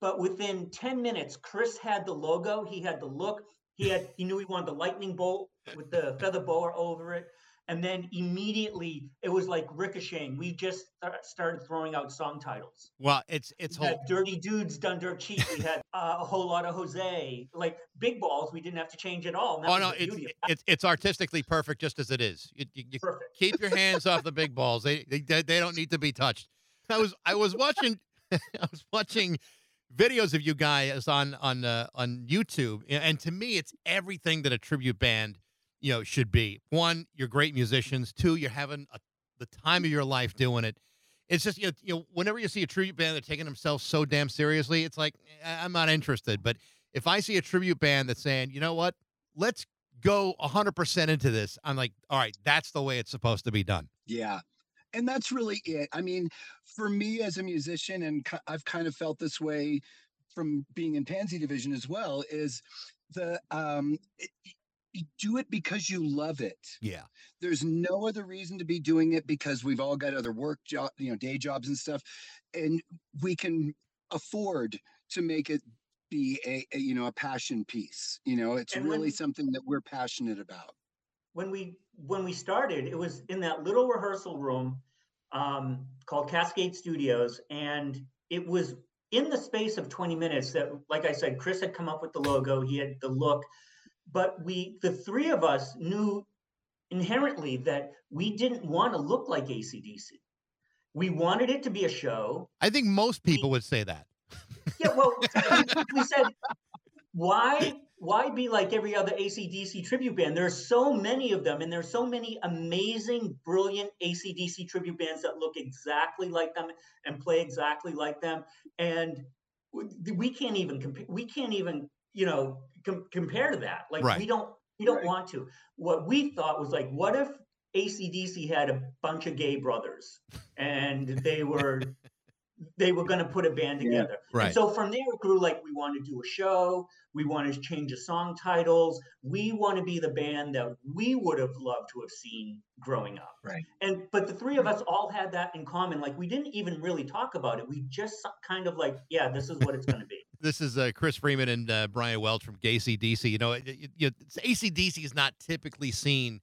But within 10 minutes chris had the logo he had the look he had he knew he wanted the lightning bolt with the feather boa over it and then immediately it was like ricocheting we just start- started throwing out song titles well, it's it's whole. dirty dudes done dirt cheap we had uh, a whole lot of jose like big balls we didn't have to change at all Oh no, it's it's it's artistically perfect just as it is. You, you, you Perfect. keep your hands off the big balls. They, they they they don't need to be touched. I was I was watching I was watching videos of you guys on on uh, on YouTube, and to me, it's everything that a tribute band you know should be. One, you're great musicians. Two, you're having a, the time of your life doing it. It's just you know, you know whenever you see a tribute band that's taking themselves so damn seriously, it's like eh, I'm not interested. But if I see a tribute band that's saying, you know what, let's go 100% into this, I'm like, all right, that's the way it's supposed to be done. Yeah. And that's really it. I mean, for me as a musician, and I've kind of felt this way from being in Pansy Division as well, is the um, do it because you love it. Yeah. There's no other reason to be doing it because we've all got other work job, you know, day jobs and stuff, and we can afford to make it be a, a you know a passion piece. You know, it's And really when- something that we're passionate about. when we when we started, it was in that little rehearsal room um, called Cascade Studios, and it was in the space of 20 minutes that, like I said, Chris had come up with the logo, he had the look, but we, the three of us, knew inherently that we didn't want to look like ACDC. We wanted it to be a show. I think most people would say that. Yeah, well, we- we said, why why be like every other ACDC tribute band? There are so many of them, and there's so many amazing, brilliant ACDC tribute bands that look exactly like them and play exactly like them. And we can't even compare. We can't even, you know, com- compare to that. Like Right. we don't, we don't Right. want to. What we thought was like, what if ACDC had a bunch of gay brothers and they were they were going to put a band Yeah. together. And Right. so from there it grew like we want to do a show, we want to change the song titles, we want to be the band that we would have loved to have seen growing up. Right. And but the three of us all had that in common. Like we didn't even really talk about it. We just kind of like, yeah, this is what it's going to be. This is uh, Chris Freeman and uh, Brian Welch from Gay CDC. You know, it, it, you know, ACDC is not typically seen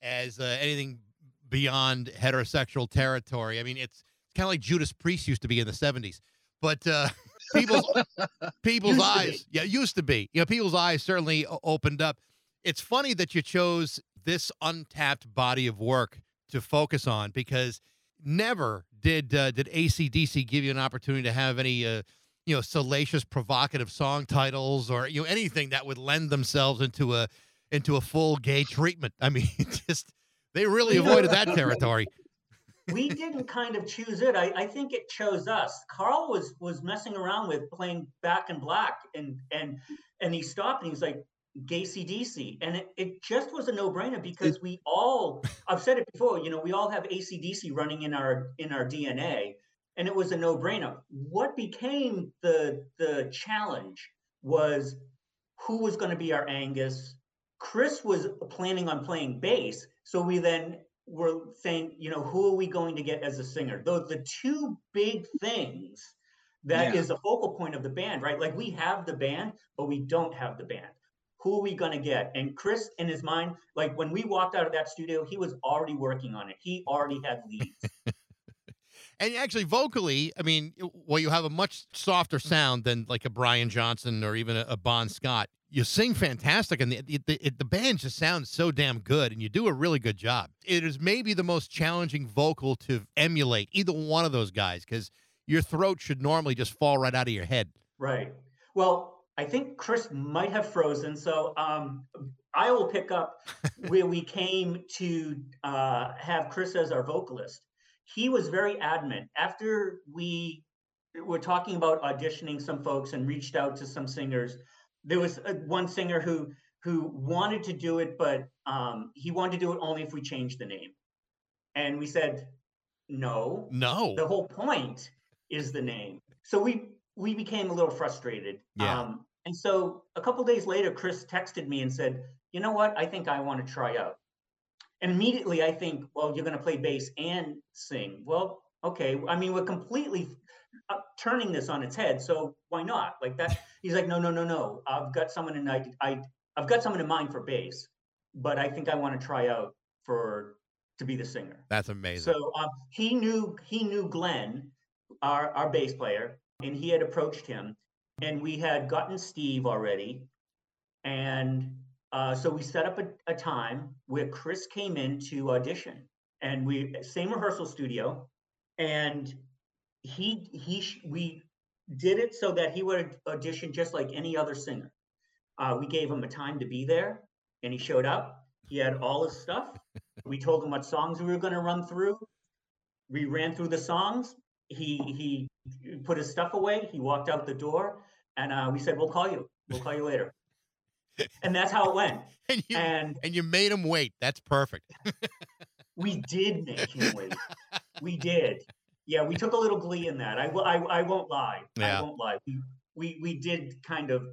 as uh, anything beyond heterosexual territory. I mean, it's kind of like Judas Priest used to be in the 70s. but uh, people's people's Used eyes, yeah, used to be. You know, people's eyes certainly opened up. It's funny that you chose this untapped body of work to focus on because never did uh, did ACDC give you an opportunity to have any uh, you know salacious, provocative song titles or you know anything that would lend themselves into a into a full gay treatment. I mean, just they really avoided that territory. we didn't kind of choose it. I, I think it chose us. Carl was was messing around with playing Back in Black, and and and he stopped and he was like, "Gay CDC," and it, it just was a no brainer because we all. I've said it before. You know, we all have ACDC running in our in our DNA, and it was a no brainer. What became the the challenge was who was going to be our Angus. Chris was planning on playing bass, so we then were saying, you know, who are we going to get as a singer? Those the two big things that is Yeah. the focal point of the band, right? Like we have the band, but we don't have the band. Who are we going to get? And Chris, in his mind, like when we walked out of that studio, he was already working on it. He already had leads. And actually, vocally, I mean, well, you have a much softer sound than like a Brian Johnson or even a, a Bon Scott. You sing fantastic, and the, the, the, the band just sounds so damn good, and you do a really good job. It is maybe the most challenging vocal to emulate either one of those guys because your throat should normally just fall right out of your head. Right. Well, I think Chris might have frozen. So um, I will pick up where we came to uh, have Chris as our vocalist. He was very adamant after we were talking about auditioning some folks and reached out to some singers. There was uh one singer who who wanted to do it, but um, he wanted to do it only if we changed the name. And we said, no, No. the whole point is the name. So we we became a little frustrated. Yeah. Um, and so a couple days later, Chris texted me and said, "You know what? I think I want to try out." And immediately, I think, "Well, you're going to play bass and sing." Well, okay. I mean, we're completely uh, turning this on its head. So why not? Like that. He's like, "No, no, no, no. I've got someone in I, I I've got someone in mind for bass, but I think I want to try out for to be the singer." That's amazing. So um, he knew he knew Glenn, our our bass player, and he had approached him, and we had gotten Steve already, and uh, so we set up a, a time where Chris came in to audition, and we same rehearsal studio, and he he we did it so that he would audition just like any other singer. Uh, we gave him a time to be there, and he showed up. He had all his stuff. We told him what songs we were going to run through. We ran through the songs. He he put his stuff away. He walked out the door, and uh, we said, "We'll call you. We'll call you later." And that's how it went. and you And and you made him wait. That's perfect. we did make him wait. We did. Yeah, we took a little glee in that. I will i won't lie. Yeah. I won't lie. We, we we did kind of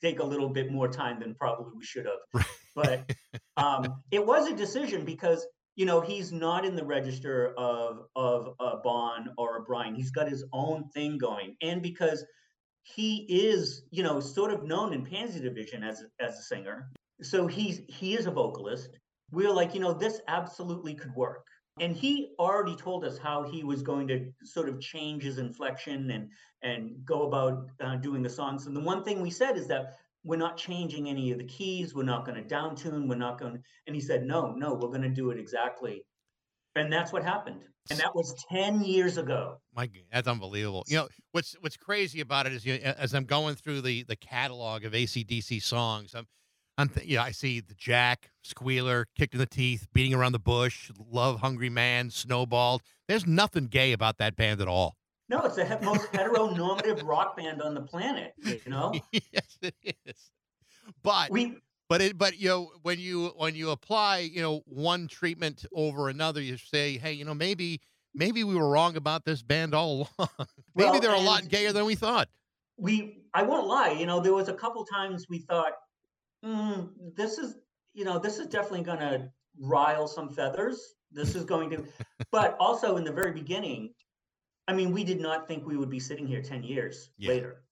take a little bit more time than probably we should have. But um, it was a decision because you know he's not in the register of of a Bon or a Brian. He's got his own thing going, and because he is you know sort of known in Pansy Division as as a singer, so he's he is a vocalist. We're like you know this absolutely could work. And he already told us how he was going to sort of change his inflection and and go about uh, doing the songs. And the one thing we said is that we're not changing any of the keys. We're not going to downtune. We're not going. And he said, no, no, we're going to do it exactly. And that's what happened. And that was ten years ago. My, that's unbelievable. You know what's what's crazy about it is you, as I'm going through the the catalog of ACDC songs, I'm I'm th- you know I see the Jack, Squealer, Kicked in the Teeth, Beating Around the Bush, Love Hungry Man, Snowballed. There's nothing gay about that band at all. No, it's the he- most heteronormative rock band on the planet. You know, yes, it is. But we but it but you know when you when you apply you know one treatment over another, you say, hey, you know maybe maybe we were wrong about this band all along. maybe Well, they're a lot gayer than we thought. we I won't lie, you know, there was a couple times we thought, mm, this is, you know, this is definitely going to rile some feathers. This is going to, but also in the very beginning, I mean, we did not think we would be sitting here 10 years Yeah. later.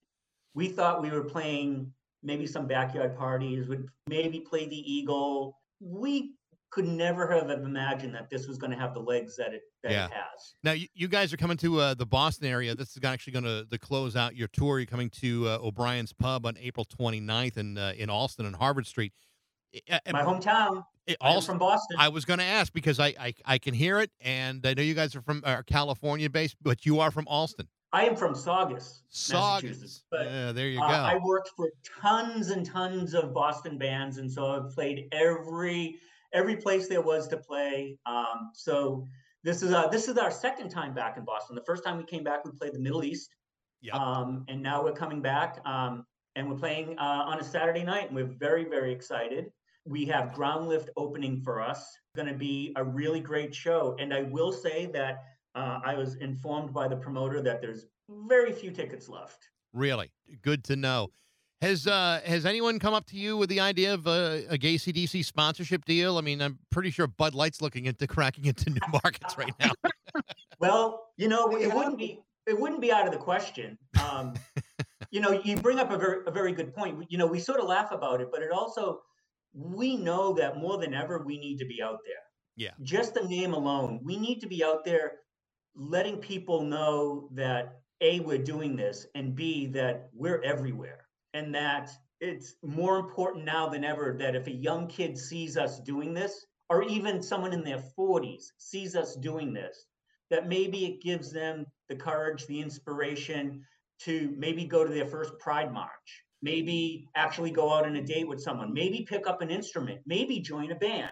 We thought we were playing maybe some backyard parties, would maybe play the Eagle. We could never have imagined that this was going to have the legs that it that Yeah. it has. Now you, you guys are coming to uh, the Boston area. This is actually going to to close out your tour. You're coming to uh, O'Brien's Pub on April 29th in uh, in Allston and Harvard Street. My hometown. I from Boston. I was going to ask because I, I I can hear it, and I know you guys are from are California based, but you are from Allston. I am from Saugus, Saugus. Massachusetts. But Yeah, there you go. uh, I worked for tons and tons of Boston bands, and so I've played every every place there was to play. Um, so this is uh, this is our second time back in Boston. The first time we came back, we played the Middle East, Yep. um, and now we're coming back, um, and we're playing uh, on a Saturday night, and we're very very excited. We have Ground Lift opening for us. It's Going to be a really great show, and I will say that uh, I was informed by the promoter that there's very few tickets left. Really good to know. Has uh has anyone come up to you with the idea of a, a gay CDC sponsorship deal? I mean, I'm pretty sure Bud Light's looking into cracking into new markets right now. Well, you know, it wouldn't be it wouldn't be out of the question. Um, you know, you bring up a very a very good point. You know, we sort of laugh about it, but it also we know that more than ever we need to be out there. Yeah. Just the name alone, we need to be out there letting people know that a we're doing this and b that we're everywhere and that it's more important now than ever that if a young kid sees us doing this or even someone in their 40s sees us doing this that maybe it gives them the courage, the inspiration to maybe go to their first Pride March, maybe actually go out on a date with someone, maybe pick up an instrument, maybe join a band.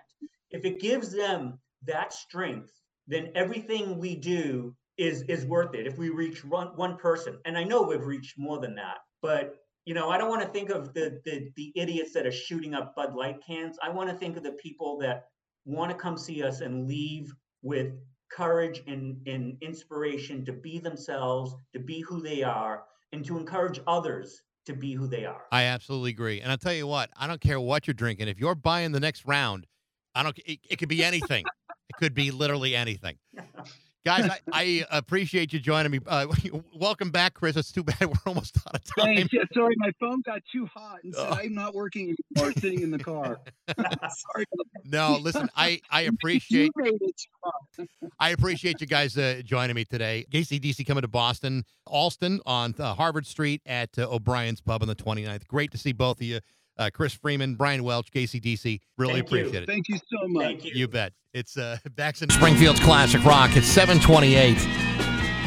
If it gives them that strength, then everything we do is is worth it. If we reach one one person, and I know we've reached more than that, but you know, I don't want to think of the the, the idiots that are shooting up Bud Light cans. I want to think of the people that want to come see us and leave with courage and, and inspiration to be themselves, to be who they are, and to encourage others to be who they are. I absolutely agree. And I'll tell you what, I don't care what you're drinking. If you're buying the next round, I don't it, it could be anything. It could be literally anything. Guys, I, I appreciate you joining me. Uh, welcome back, Chris. It's too bad we're almost out of time. Thanks. Yeah, sorry, my phone got too hot and said. I'm not working anymore, sitting in the car. sorry. No, listen, I, I appreciate. I appreciate you guys uh, joining me today. DC coming to Boston, Allston on uh, Harvard Street at uh, O'Brien's Pub on the 29th. Great to see both of you. Uh, Chris Freeman, Brian Welch, DC. Really Thank you. appreciate it. Thank you so much. Thank you. You bet. It's uh, Bax and Springfield's Classic Rock. It's 728.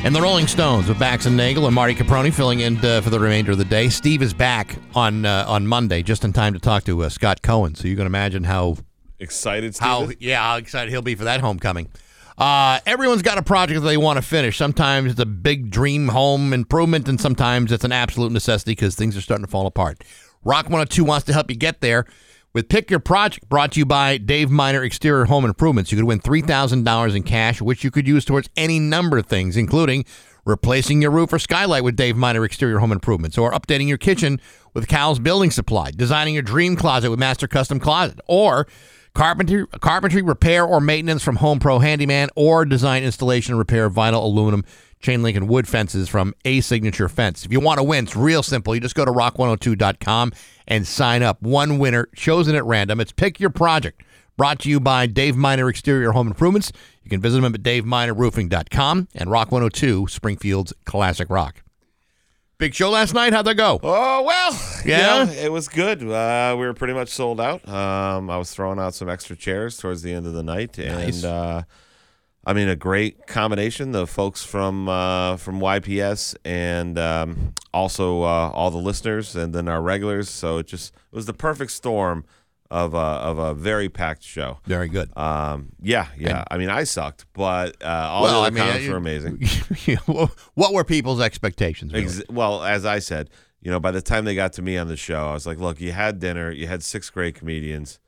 And the Rolling Stones with Bax and Nagle and Marty Caproni filling in uh, for the remainder of the day. Steve is back on uh, on Monday, just in time to talk to uh, Scott Cohen. So you can imagine how Excited, how Steven? yeah how excited he'll be for that homecoming. Uh, everyone's got a project that they want to finish. Sometimes it's a big dream home improvement, and sometimes it's an absolute necessity because things are starting to fall apart. Rock 102 wants to help you get there with Pick Your Project, brought to you by Dave Miner Exterior Home Improvements. You could win $3,000 in cash, which you could use towards any number of things, including replacing your roof or skylight with Dave Miner Exterior Home Improvements, or updating your kitchen with Cal's Building Supply, designing your dream closet with Master Custom Closet, or carpentry, carpentry repair or maintenance from Home Pro Handyman, or design installation repair vinyl, aluminum, chain link, and wood fences from A Signature Fence. If you want to win, it's real simple. You just go to rock102.com and sign up. One winner chosen at random. It's Pick Your Project. Brought to you by Dave Miner Exterior Home Improvements. You can visit them at daveminerroofing.com and Rock 102, Springfield's Classic Rock. Big show last night. How'd that go? Oh well, Yeah? yeah, it was good. Uh, we were pretty much sold out. Um, I was throwing out some extra chairs towards the end of the night, Nice. and uh, I mean a great combination. The folks from uh, from YPS and um, also uh, all the listeners, and then our regulars. So it just it was the perfect storm of a, of a very packed show. Very good. Um, yeah, yeah. And- I mean, I sucked, but uh, all Well, the I mean, comments were amazing. what were people's expectations? really? Ex- well, as I said, you know, by the time they got to me on the show, I was like, look, you had dinner, you had six great comedians.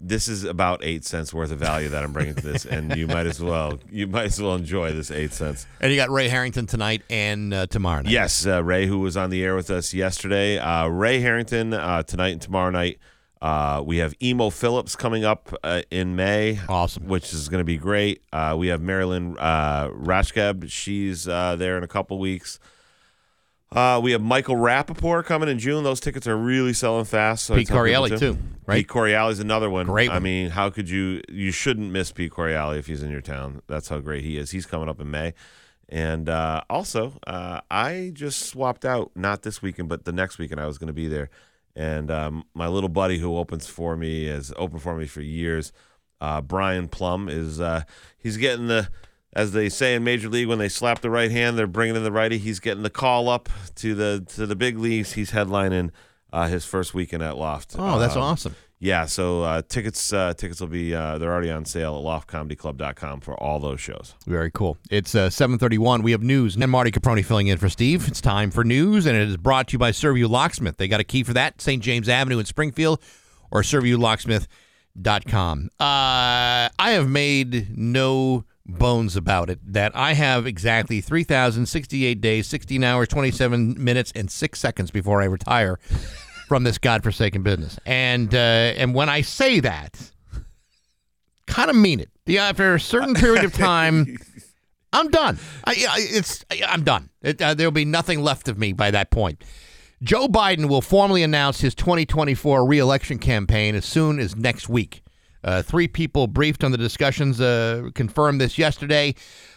This is about eight cents worth of value that I'm bringing to this, and you might as well you might as well enjoy this eight cents. And you got Ray Harrington tonight and uh, tomorrow night. Yes, uh, Ray, who was on the air with us yesterday, uh, Ray Harrington uh, tonight and tomorrow night. Uh, we have Emo Philips coming up uh, in May, Awesome. which is going to be great. Uh, we have Marilyn uh, Rashkeb; she's uh, there in a couple weeks. Uh, we have Michael Rapaport coming in June. Those tickets are really selling fast. So Pete Correale, to. too, right? Pete Correale's another one. Great I mean, how could you? You shouldn't miss Pete Correale if he's in your town. That's how great he is. He's coming up in May. And uh, also, uh, I just swapped out not this weekend, but the next weekend. I was going to be there, and um, my little buddy who opens for me has opened for me for years. Uh, Brian Plum is uh, he's getting the as they say in Major League when they slap the right hand, they're bringing in the righty. He's getting the call up to the to the big leagues. He's headlining uh, his first weekend at Loft. Oh, that's Um, awesome. Yeah, so uh, tickets uh, tickets will be uh, they're already on sale at loftcomedyclub.com for all those shows. Very cool. It's uh, 731. We have news. And Marty Caproni filling in for Steve. It's time for news, and it is brought to you by Serviu Locksmith. They got a key for that, St. James Avenue in Springfield or ServiuLocksmith.com. Uh, I have made no bones about it that I have exactly 3,068 days, 16 hours, 27 minutes, and 6 seconds before I retire from this godforsaken business. And, uh, and when I say that, kind of mean it. Yeah, after a certain period of time, I'm done. I, I it's I, I'm done. It, uh, there'll be nothing left of me by that point. Joe Biden will formally announce his 2024 reelection campaign as soon as next week. Uh, three people briefed on the discussions uh, confirmed this yesterday.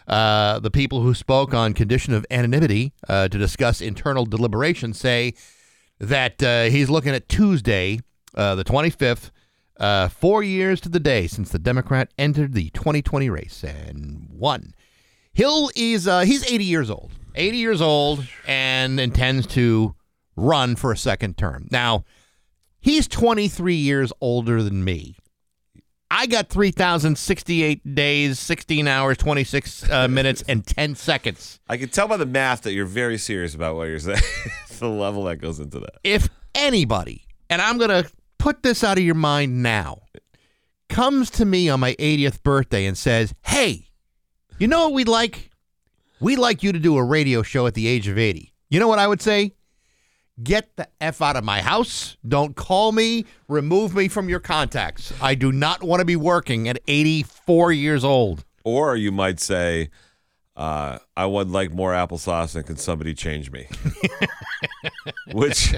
Uh, the people who spoke on condition of anonymity uh, to discuss internal deliberations say that uh, he's looking at Tuesday, the 25th, uh, four years to the day since the Democrat entered the 2020 race and won. Hill is he's 80 years old, 80 years old, and intends to run for a second term. Now, he's 23 years older than me. I got 3,068 days, 16 hours, 26 uh, minutes, and 10 seconds. I can tell by the math that you're very serious about what you're saying. the level that goes into that. if anybody, and I'm going to put this out of your mind now, comes to me on my 80th birthday and says, Hey, you know what we'd like? We'd like you to do a radio show at the age of 80. You know what I would say? Get the F out of my house. Don't call me. Remove me from your contacts. I do not want to be working at 84 years old. Or you might say, uh, I would like more applesauce and can somebody change me? which,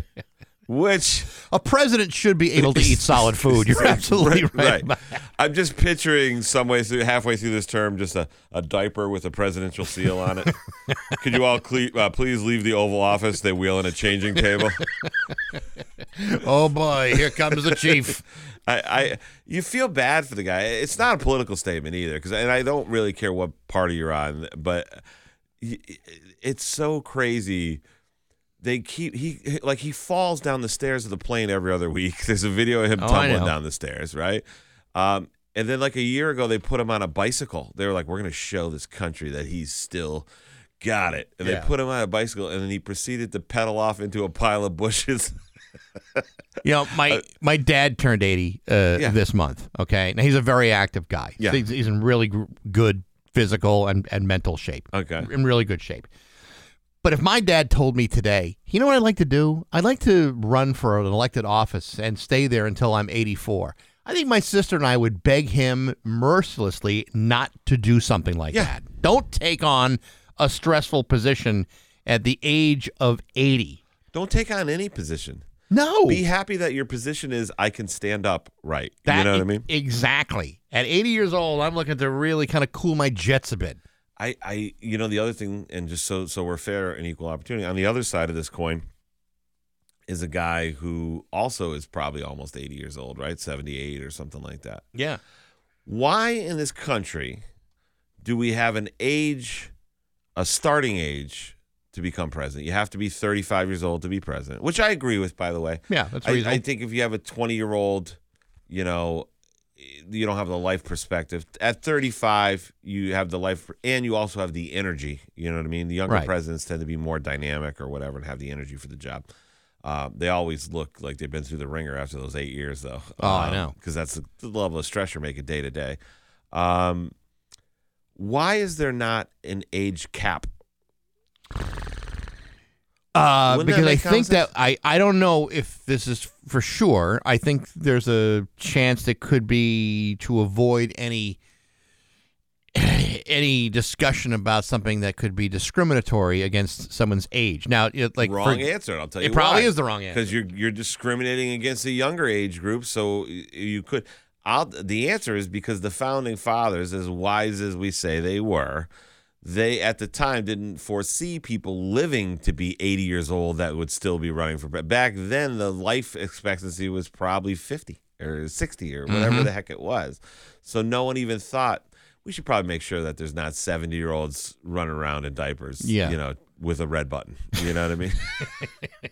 which A president should be able to eat solid food. You're absolutely right. right. I'm just picturing some way through halfway through this term, just a, a diaper with a presidential seal on it. Could you all cle- uh, please leave the Oval Office? They wheel in a changing table. Oh boy, here comes the chief. I, I, you feel bad for the guy. It's not a political statement either, because and I don't really care what party you're on, but it's so crazy. They keep he like he falls down the stairs of the plane every other week. There's a video of him Oh, tumbling down the stairs, right? Um, and then like a year ago, they put him on a bicycle. They were like, "We're going to show this country that he's still." Got it. And Yeah. they put him on a bicycle, and then he proceeded to pedal off into a pile of bushes. You know, my my dad turned 80 uh, Yeah. this month. Okay, now he's a very active guy. Yeah. he's, he's in really gr- good physical and, and mental shape. Okay. in really good shape. But if my dad told me today, you know what I'd like to do? I'd like to run for an elected office and stay there until I'm 84. I think my sister and I would beg him mercilessly not to do something like Yeah. that. Don't take on a stressful position at the age of 80. Don't take on any position. No. Be happy that your position is I can stand up right. That- you know what I mean? Exactly. At 80 years old, I'm looking to really kind of cool my jets a bit. I, I you know the other thing and just so so we're fair and equal opportunity on the other side of this coin is a guy who also is probably almost 80 years old right 78 or something like that Yeah. why in this country do we have an age a starting age to become president you have to be 35 years old to be president which i agree with by the way Yeah, that's I, reasonable. I think if you have a 20 year old, you know, you don't have the life perspective. At 35, you have the life, and you also have the energy. You know what I mean? The younger Right. presidents tend to be more dynamic or whatever and have the energy for the job. Uh, they always look like they've been through the ringer after those eight years, though. Oh, I know. Because that's the, the level of stress you're making day to day. Um, why is there not an age cap? Uh, Wouldn't because I think that I, I don't know if this is for sure. I think there's a chance that could be to avoid any any discussion about something that could be discriminatory against someone's age. Now, it, like wrong for- answer. I'll tell you It probably why. is the wrong answer. because you're you're discriminating against a younger age group. So you could. I'll, the answer is because the founding fathers, as wise as we say they were, they at the time didn't foresee people living to be 80 years old that would still be running for. Back then, the life expectancy was probably 50 or 60 or whatever Mhm. the heck it was. So no one even thought we should probably make sure that there's not 70 year olds running around in diapers. Yeah. you know, with a red button. You know what I mean?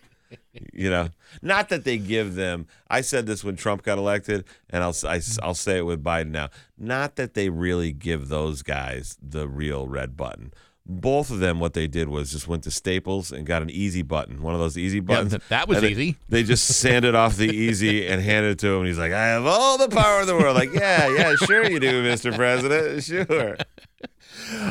you know not that they give them i said this when trump got elected and i'll I, mm-hmm. will say it with biden now not that they really give those guys the real red button. Both of them what they did was just went to staples and got an easy button one of those easy buttons. th- that was And they- easy. they just sanded off the easy and handed it to him and he's like i have all the power in the world. Like yeah yeah sure you do mr president sure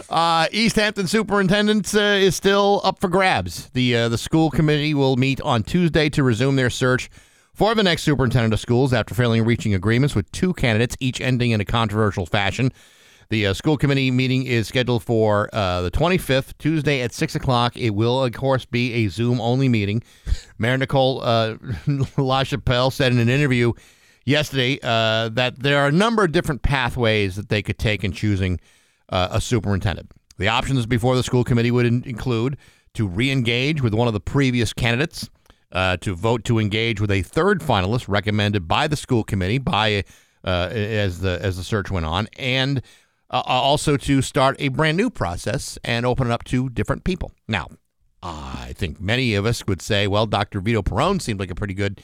Uh, Easthampton superintendent uh, is still up for grabs. The uh, the school committee will meet on Tuesday to resume their search for the next superintendent of schools after failing reaching agreements with two candidates, each ending in a controversial fashion. The uh, school committee meeting is scheduled for uh, the 25th, Tuesday at 6 o'clock. It will, of course, be a Zoom only meeting. Mayor Nicole uh, LaChapelle said in an interview yesterday that there are a number of different pathways that they could take in choosing uh, a superintendent. The options before the school committee would in- include to re engage with one of the previous candidates, uh, to vote to engage with a third finalist recommended by the school committee by uh, as the as the search went on, and uh, also to start a brand new process and open it up to different people. Now, I think many of us would say, well, Dr. Vito Perone seemed like a pretty good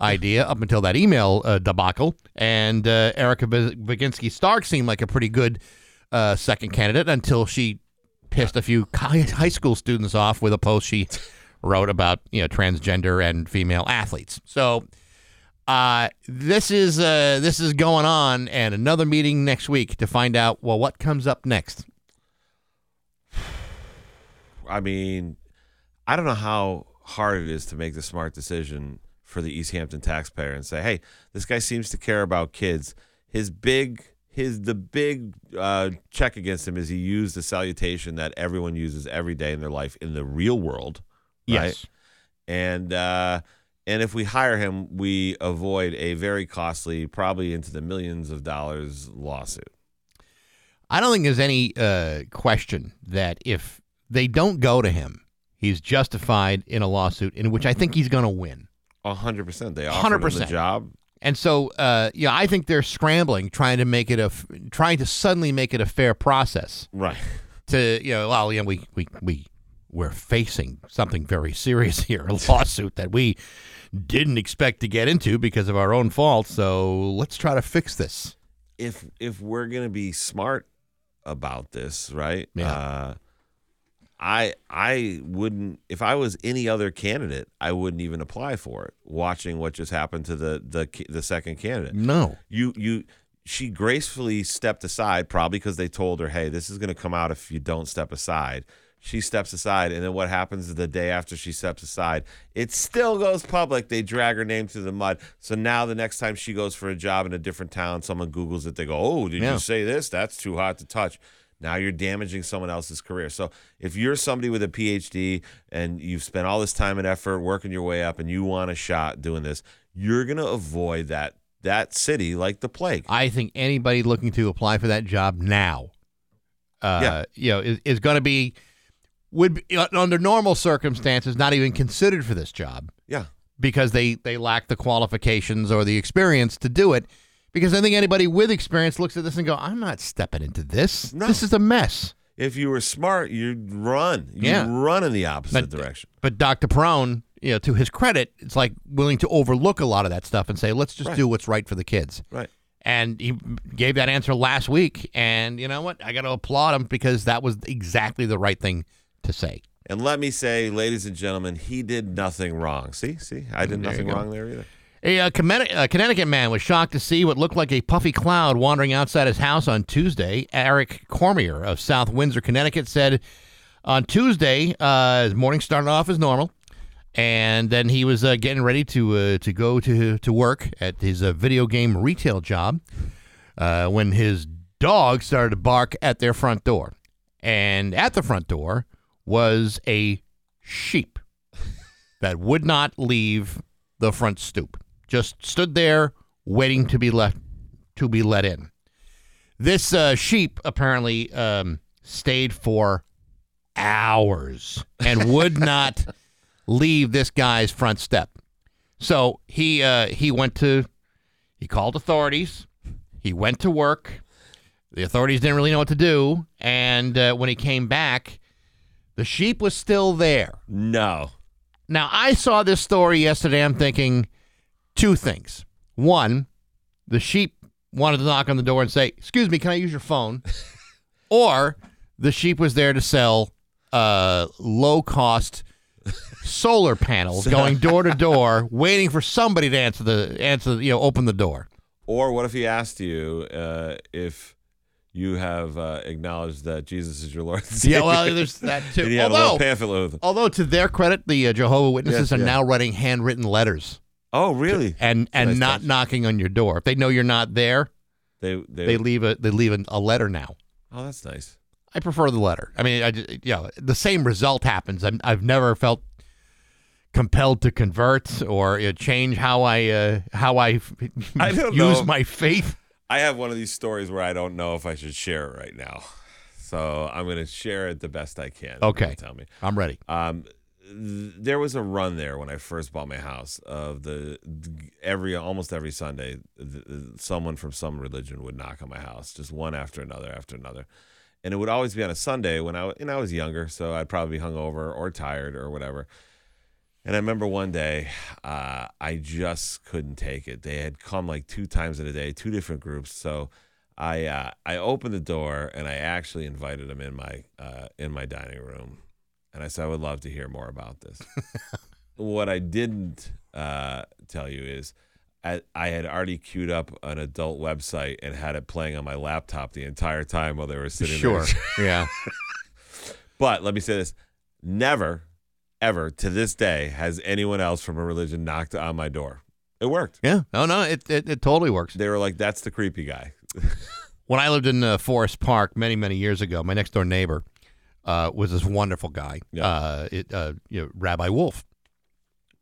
idea up until that email uh, debacle, and uh, Erica Viginski Stark seemed like a pretty good uh, second candidate until she pissed a few high school students off with a post she wrote about you know transgender and female athletes. So uh, this is uh, this is going on, and another meeting next week to find out well what comes up next. I mean, I don't know how hard it is to make the smart decision for the Easthampton taxpayer and say, "Hey, this guy seems to care about kids." His big his the big uh, check against him is he used the salutation that everyone uses every day in their life in the real world, right? Yes. And uh, and if we hire him, we avoid a very costly, probably into the millions of dollars lawsuit. I don't think there's any uh, question that if they don't go to him, he's justified in a lawsuit in which I think he's going to win. A hundred percent. They offered him the 100%. job. And so, uh, yeah, I think they're scrambling, trying to make it a, f- trying to suddenly make it a fair process. Right. To you know, well, you know, we we we we're facing something very serious here, a lawsuit that we didn't expect to get into because of our own fault. So let's try to fix this. if if we're gonna be smart about this, right? Yeah. Uh, I I wouldn't if I was any other candidate, I wouldn't even apply for it. Watching what just happened to the the the second candidate. No. You you she gracefully stepped aside, probably because they told her, "Hey, this is going to come out if you don't step aside." She steps aside, and then what happens the day after she steps aside? It still goes public. They drag her name through the mud. So now the next time she goes for a job in a different town, someone Googles it. They go, "Oh, did Yeah. you say this? That's too hot to touch." Now you're damaging someone else's career. So if you're somebody with a PhD and you've spent all this time and effort working your way up, and you want a shot doing this, you're gonna avoid that that city like the plague. I think anybody looking to apply for that job now, uh, Yeah. you know, is, is going to be would be, uh, under normal circumstances not even considered for this job Yeah. because they they lack the qualifications or the experience to do it. Because I think anybody with experience looks at this and go, "I'm not stepping into this. No. This is a mess." If you were smart, you'd run. You'd Yeah. run in the opposite But- direction. But Dr. Perone, you know, to his credit, it's like willing to overlook a lot of that stuff and say, "Let's just Right. do what's right for the kids." Right. And he gave that answer last week. And you know what? I got to applaud him because that was exactly the right thing to say. And let me say, ladies and gentlemen, he did nothing wrong. See, see, I did There nothing wrong there either. A, uh, Conne- a Connecticut man was shocked to see what looked like a puffy cloud wandering outside his house on Tuesday. Eric Cormier of South Windsor, Connecticut, said on Tuesday uh, his morning started off as normal, and then he was uh, getting ready to uh, to go to to work at his uh, video game retail job uh, when his dog started to bark at their front door. And at the front door was a sheep that would not leave the front stoop. Just stood there waiting to be let to be let in. This uh, sheep apparently um, stayed for hours and would not leave this guy's front step. So he uh, he went to he called authorities. He went to work. The authorities didn't really know what to do, and uh, when he came back, the sheep was still there. No. Now, I saw this story yesterday. I'm thinking two things. One, the sheep wanted to knock on the door and say, Excuse me, can I use your phone? or the sheep was there to sell uh, low cost solar panels going door to door, waiting for somebody to answer the answer, you know, open the door. Or what if he asked you uh, if you have uh, acknowledged that Jesus is your Lord? And Yeah, well, there's that too. and he had a little Although, pamphlet with him. although to their credit, the uh, Jehovah Witnesses Yes, are yeah. now writing handwritten letters Oh, really? and and nice not touch. knocking on your door. If they know you're not there, They, they, they leave a they leave a, a letter now. oh, that's nice. I prefer the letter. I mean, I ju- you know, the same result happens. I'm, I've never felt compelled to convert or uh, change how I uh, how I, I use know. my faith. I have one of these stories where I don't know if I should share it right now. So I'm going to share it the best I can. Okay. Tell me. I'm ready. Um, there was a run there when I first bought my house of the every almost every Sunday, someone from some religion would knock on my house, just one after another after another, and it would always be on a Sunday when I and I was younger, so I'd probably be hungover or tired or whatever. And I remember one day, uh, I just couldn't take it. They had come like two times in a day, two different groups. So I uh, I opened the door and I actually invited them in my uh, in my dining room, and I said I would love to hear more about this. what I didn't uh, tell you is. I, I had already queued up an adult website and had it playing on my laptop the entire time while they were sitting Sure. there. yeah. But let me say this: never, ever to this day has anyone else from a religion knocked on my door. It worked. Yeah. Oh, no, it, it, it totally works. They were like, "That's the creepy guy." When I lived in uh, Forest Park many, many years ago, my next door neighbor uh, was this wonderful guy, Yeah. uh, it, uh, you know, Rabbi Wolf.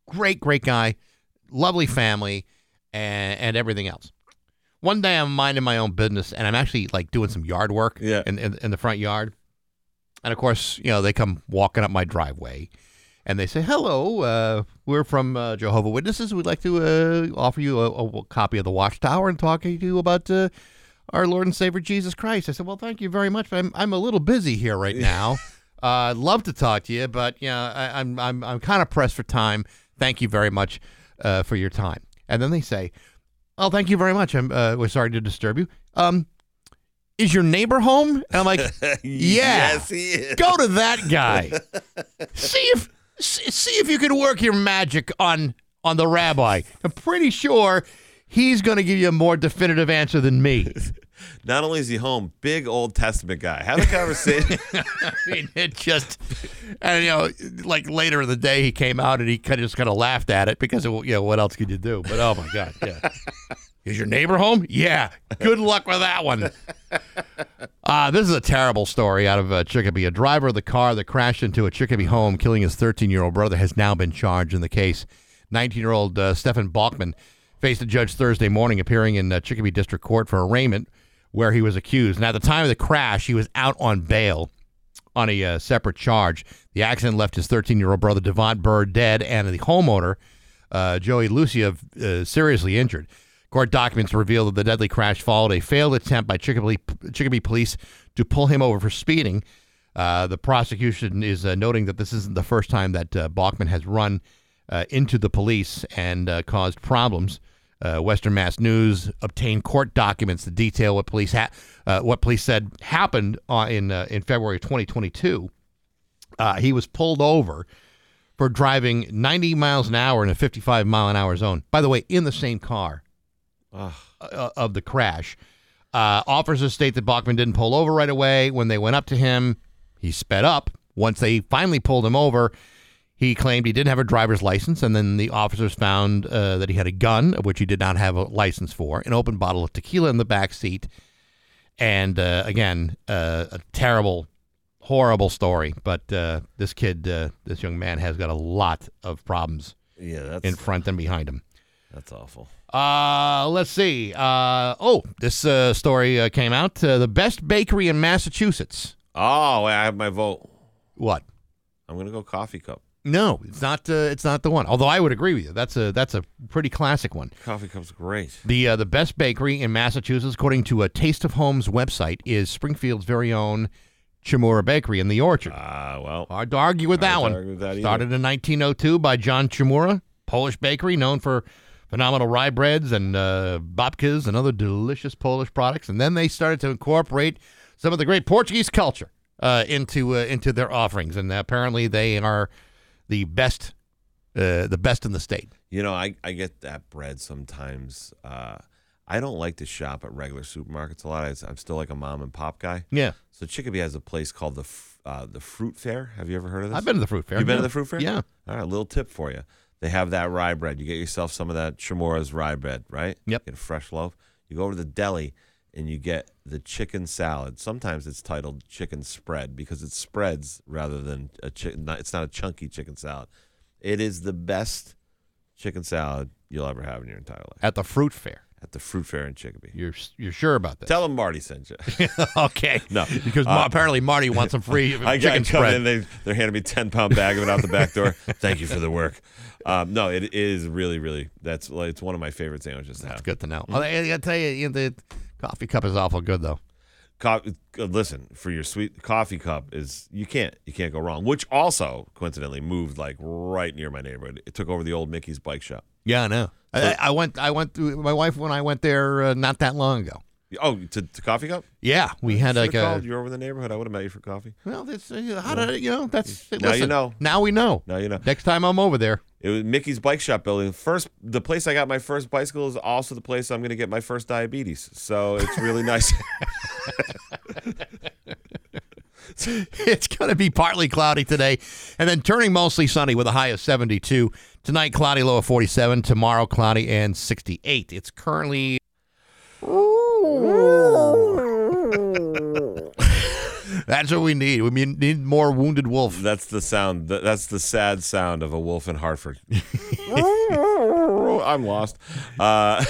Great, great guy, lovely family, and, and everything else. One day I'm minding my own business, and I'm actually like doing some yard work Yeah. in, in, in the front yard. And of course, you know, they come walking up my driveway and they say, Hello, uh, we're from uh, Jehovah Witnesses. We'd like to uh, offer you a, a copy of the Watchtower and talk to you about uh, our Lord and Savior Jesus Christ. I said, Well, thank you very much. but I'm, I'm a little busy here right now. uh, I'd love to talk to you, but you know, I, I'm, I'm, I'm kind of pressed for time. Thank you very much uh, for your time. And then they say, Oh, thank you very much. I'm uh, we're sorry to disturb you. Um, is your neighbor home? And I'm like, Yeah. yes, he is. Go to that guy. see if see see if you can work your magic on on the rabbi. I'm pretty sure he's going to give you a more definitive answer than me. Not only is he home, big Old Testament guy. Have a conversation. I mean, it just and you know, like later in the day, he came out and he kind of just kind of laughed at it because of, you know what else could you do? But oh my god, yeah. Is your neighbor home? Yeah. Good luck with that one. Uh, this is a terrible story out of uh, Chicopee. A driver of the car that crashed into a Chicopee home, killing his 13 year old brother, has now been charged in the case. 19 year old uh, Stephen Balkman faced a judge Thursday morning, appearing in uh, Chicopee District Court for arraignment, where he was accused. And at the time of the crash, he was out on bail on a uh, separate charge. The accident left his 13 year old brother, Devont Bird, dead, and the homeowner, uh, Joey Lucia, uh, seriously injured. Court documents reveal that the deadly crash followed a failed attempt by Chicopee, Chicopee police to pull him over for speeding. Uh, the prosecution is uh, noting that this isn't the first time that Bachman has run into the police and caused problems. Uh, Western Mass News obtained court documents that detail what police ha- uh, what police said happened uh, in uh, in February 2022. Uh, he was pulled over for driving 90 miles an hour in a 55 mile an hour zone. By the way, in the same car uh, of the crash. Uh, officers state that Bachman didn't pull over right away. When they went up to him, he sped up. Once they finally pulled him over, he claimed he didn't have a driver's license, and then the officers found uh, that he had a gun, which he did not have a license for, an open bottle of tequila in the back seat, And uh, again, uh, a terrible, horrible story. But uh, this kid, uh, this young man, has got a lot of problems Yeah, that's in front and behind him. that's awful. Uh, let's see. Uh, oh, this uh, story uh, came out. Uh, the best bakery in Massachusetts. Oh, I have my vote. What? I'm gonna go coffee cup. No, it's not. Uh, it's not the one. Although I would agree with you. That's a that's a pretty classic one. Coffee cup's great. The uh, the best bakery in Massachusetts, according to a Taste of Home's website, is Springfield's very own Chmura Bakery in the Orchard. Ah, well, Hard to argue with that one. argue with that either. Started in 1902 by John Chmura, Polish bakery known for phenomenal rye breads and uh, babkas and other delicious Polish products. And then they started to incorporate some of the great Portuguese culture uh, into uh, into their offerings. And apparently, they are the best uh, the best in the state. You know, I, I get that bread sometimes. Uh, I don't like to shop at regular supermarkets a lot. I, I'm still like a mom and pop guy. Yeah, So Chicopee has a place called the uh, the Fruit Fair. Have you ever heard of this? I've been to the fruit fair. You've been yeah. to the fruit fair? Yeah. All right, little tip for you. They have that rye bread. You get yourself some of that Chmura's rye bread, right? Yep. Get a fresh loaf. You go over to the deli and you get the chicken salad. Sometimes it's titled chicken spread because it spreads rather than a chicken. It's not a chunky chicken salad. It is the best chicken salad you'll ever have in your entire life At the fruit fair. At the fruit fair in Chicopee. You're you're sure about that? Tell them Marty sent you. okay. No, because uh, apparently Marty wants some free I, I chicken come spread. in, they they're handing me ten pound bag of it out the back door. Thank you for the work. Um, no, it is really, really. That's like it's one of my favorite sandwiches to have. That's good to know. I, I gotta tell you, you know, the coffee cup is awful good though. Co- uh, listen, for your sweet coffee cup is you can't you can't go wrong. Which also coincidentally moved like right near my neighborhood. It took over the old Mickey's bike shop. Yeah, I know. I, I went. I went. To, my wife when I went there uh, not that long ago. Oh, to, to coffee cup? Yeah, we had Should've like a. called. You're over in the neighborhood. I would have met you for coffee. Well, that's uh, how did it, you know? That's Now you listen, know. Now we know. Now you know. Next time I'm over there. It was Mickey's bike shop building. First, the place I got my first bicycle is also the place I'm going to get my first diabetes. So it's really nice. it's going to be partly cloudy today and then turning mostly sunny with a high of 72. Tonight, cloudy, low of 47. Tomorrow, cloudy and 68. It's currently. That's what we need. We need more wounded wolf. That's the sound. That's the sad sound of a wolf in Hartford. I'm lost. Uh,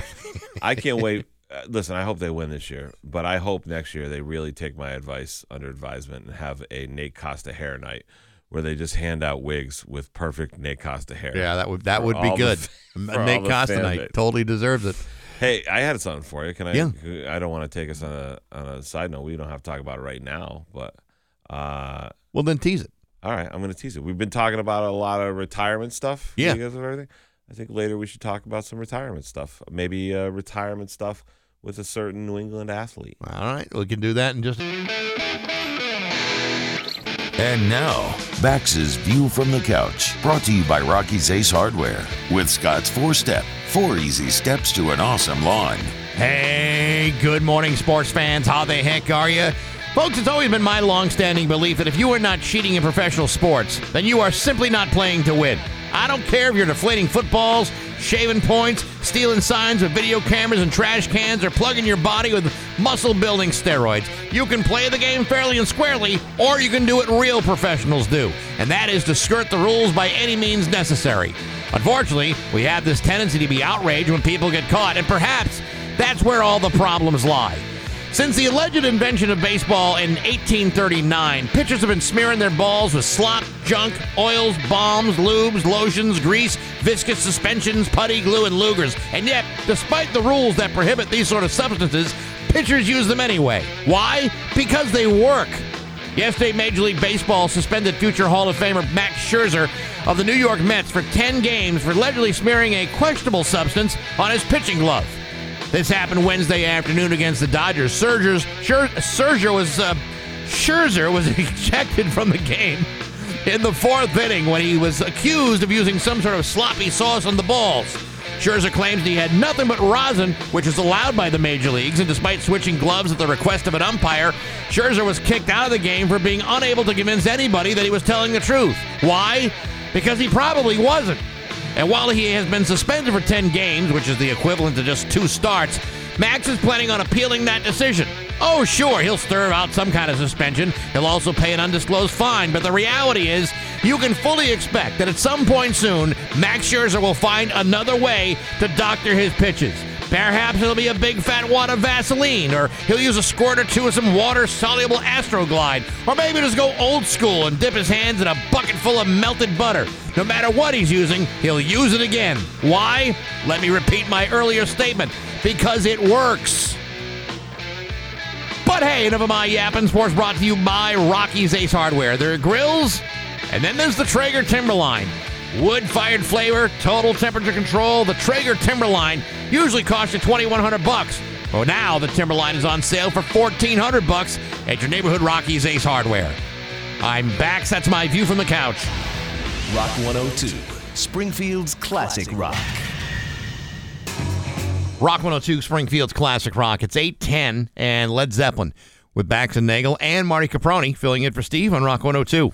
I can't wait. Uh, Listen, I hope they win this year, but I hope next year they really take my advice under advisement and have a Nate Costa hair night where they just hand out wigs with perfect Nate Costa hair. Yeah, that would that would be the- good. for Nate Costa night totally deserves it. Hey, I had something for you. Can I? Yeah. I don't want to take us on a on a side note. We don't have to talk about it right now, but uh, Well, then tease it. all right, I'm going to tease it. We've been talking about a lot of retirement stuff. Yeah. Guys have everything. I think later we should talk about some retirement stuff. Maybe uh, retirement stuff with a certain New England athlete. All right, we can do that in just. And now, Bax's View from the Couch, brought to you by Rocky's Ace Hardware, with Scott's four step, four easy steps to an awesome lawn. Hey, good morning, sports fans. How the heck are you? Folks, it's always been my long-standing belief that if you are not cheating in professional sports, then you are simply not playing to win. I don't care if you're deflating footballs, shaving points, stealing signs with video cameras and trash cans, or plugging your body with muscle-building steroids. You can play the game fairly and squarely, or you can do what real professionals do, and that is to skirt the rules by any means necessary. Unfortunately, we have this tendency to be outraged when people get caught, and perhaps that's where all the problems lie. Since the alleged invention of baseball in 1839, pitchers have been smearing their balls with slop, junk, oils, bombs, lubes, lotions, grease, viscous suspensions, putty glue, and lugers. And yet, despite the rules that prohibit these sort of substances, pitchers use them anyway. Why? Because they work. Yesterday, Major League Baseball suspended future Hall of Famer Max Scherzer of the New York Mets for 10 games for allegedly smearing a questionable substance on his pitching glove. This happened Wednesday afternoon against the Dodgers. Scherzer, Scher, Scherzer was uh, Scherzer was ejected from the game in the fourth inning when he was accused of using some sort of sloppy sauce on the balls. Scherzer claims he had nothing but rosin, which is allowed by the major leagues, and despite switching gloves at the request of an umpire, Scherzer was kicked out of the game for being unable to convince anybody that he was telling the truth. Why? Because he probably wasn't. And while he has been suspended for 10 games, which is the equivalent to just two starts, Max is planning on appealing that decision. Oh, sure, he'll serve out some kind of suspension. He'll also pay an undisclosed fine, but the reality is, you can fully expect that at some point soon, Max Scherzer will find another way to doctor his pitches. Perhaps it'll be a big fat wad of Vaseline, or he'll use a squirt or two of some water soluble Astroglide, or maybe just go old school and dip his hands in a bucket full of melted butter. No matter what he's using, he'll use it again. Why? Let me repeat my earlier statement because it works. But hey, enough of my yapping. Sports brought to you by Rocky's Ace Hardware. There are grills, and then there's the Traeger Timberline. Wood fired flavor, total temperature control. The Traeger Timberline usually costs you 2100 bucks. Well, now the Timberline is on sale for 1400 bucks at your neighborhood Rocky's Ace Hardware. I'm back. That's my view from the couch. Rock 102, Springfield's classic rock. Rock 102, Springfield's Classic Rock. It's 810 and Led Zeppelin with Bax and Nagle and Marty Caproni filling in for Steve on Rock 102.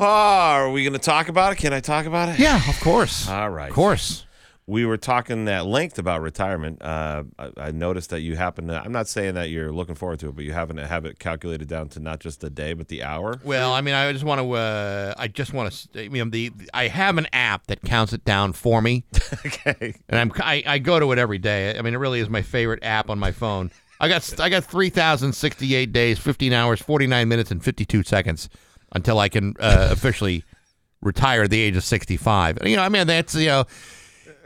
Oh, are we going to talk about it? Can I talk about it? Yeah, of course. All right. Of course. We were talking at length about retirement. Uh, I, I noticed that you happen to. I'm not saying that you're looking forward to it, but you happen to have it calculated down to not just the day, but the hour. Well, I mean, I just want to. Uh, I just want to. I mean, the I have an app that counts it down for me, okay. and I'm I, I go to it every day. I mean, it really is my favorite app on my phone. I got I got three thousand sixty eight days, fifteen hours, forty nine minutes, and fifty two seconds until I can uh, officially retire at the age of sixty five. You know, I mean, that's you know.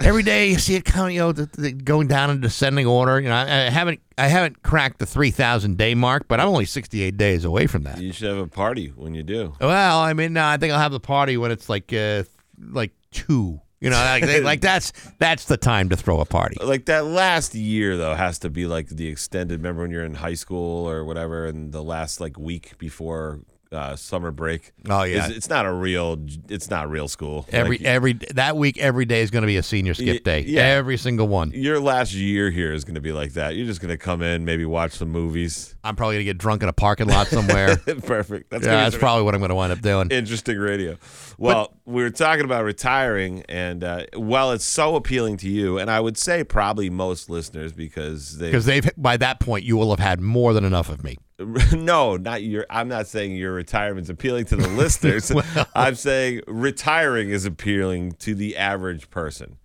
Every day you see it coming, you know, the, the, going down in descending order. You know, I, I haven't, I haven't cracked the three thousand day mark, but I'm only sixty eight days away from that. You should have a party when you do. Well, I mean, no, I think I'll have the party when it's like, uh, like two. You know, like, they- like that's that's the time to throw a party. Like that last year though has to be like the extended. Remember when you're in high school or whatever, and the last like week before uh, summer break. Oh, yeah. it's, it's not a real. It's not real school. Every Like, every that week, every day is going to be a senior skip day. yeah. Every single one. your last year here is going to be like that. You're just going to come in, maybe watch some movies. I'm probably going to get drunk in a parking lot somewhere. Perfect. That's yeah, that's probably what I'm going to wind up doing. interesting radio. Well, we were talking about retiring, and uh, while it's so appealing to you, and I would say probably most listeners because they Because they've by that point, you will have had more than enough of me. no, not your. I'm not saying your retirement's appealing to the listeners. I'm saying retiring is appealing to the average person.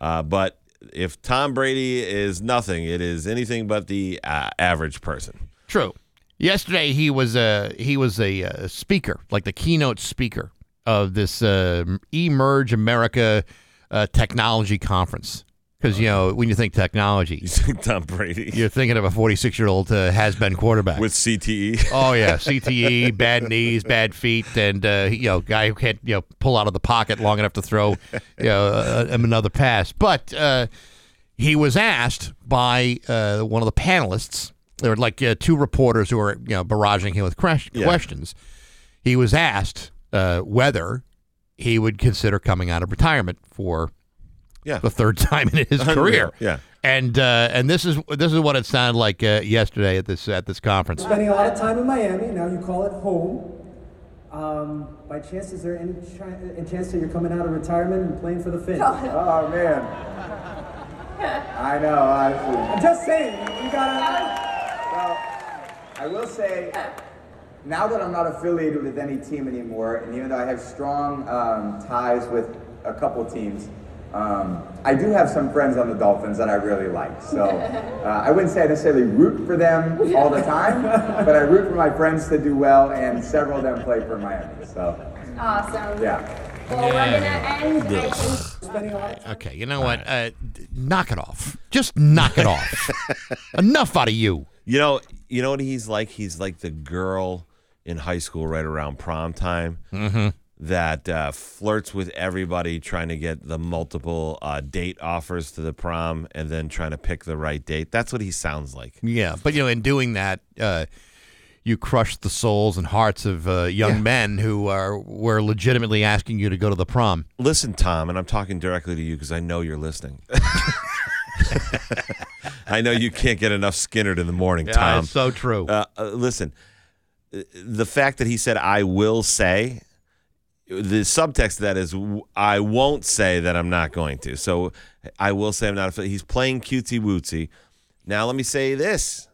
Uh, but if Tom Brady is nothing, it is anything but the uh, average person. True. Yesterday he was a he was a, uh speaker, like the keynote speaker of this uh, Emerge America uh, Technology Conference. Because you know when you think technology, You think Tom Brady you're thinking of a 46 year old uh, has been quarterback. with? CTE? oh yeah, CTE, bad knees, bad feet, and uh, you know guy who can't you know pull out of the pocket long enough to throw you know uh, him another pass. But uh, he was asked by uh, one of the panelists. There were like uh, two reporters who were you know barraging him with Yeah. questions. He was asked uh, whether he would consider coming out of retirement for Yeah. the third time in his career. Yeah. And uh, and this is this is what it sounded like uh, yesterday at this at this conference. Spending a lot of time in Miami. Now you call it home. Um, by chance, is there any, chi- any chance that you're coming out of retirement and playing for the Finns? Oh man. I know. I'm just saying. You gotta. Well, I will say, now that I'm not affiliated with any team anymore, and even though I have strong um, ties with a couple teams, um, I do have some friends on the Dolphins that I really like. So uh, I wouldn't say I necessarily root for them all the time, but I root for my friends to do well, and several of them play for Miami. So Awesome. yeah. Well, we're gonna end. Think Spending a lot of Okay, you know what? Uh, knock it off. Just knock it off. Enough out of you. You know, you know what he's like. He's like the girl in high school right around prom time that uh, flirts with everybody, trying to get the multiple uh, date offers to the prom, and then trying to pick the right date. That's what he sounds like. Yeah, but you know, in doing that, uh, you crush the souls and hearts of uh, young Yeah. men who are were legitimately asking you to go to the prom. Listen, Tom, and I'm talking directly to you because I know you're listening. I know you can't get enough Skinner in the morning, Tom. so true. Uh, uh, listen, the fact that he said "I will say," the subtext of that is "I won't say that I'm not going to." So I will say I'm not. He's playing cutesy wootsy. Now let me say this: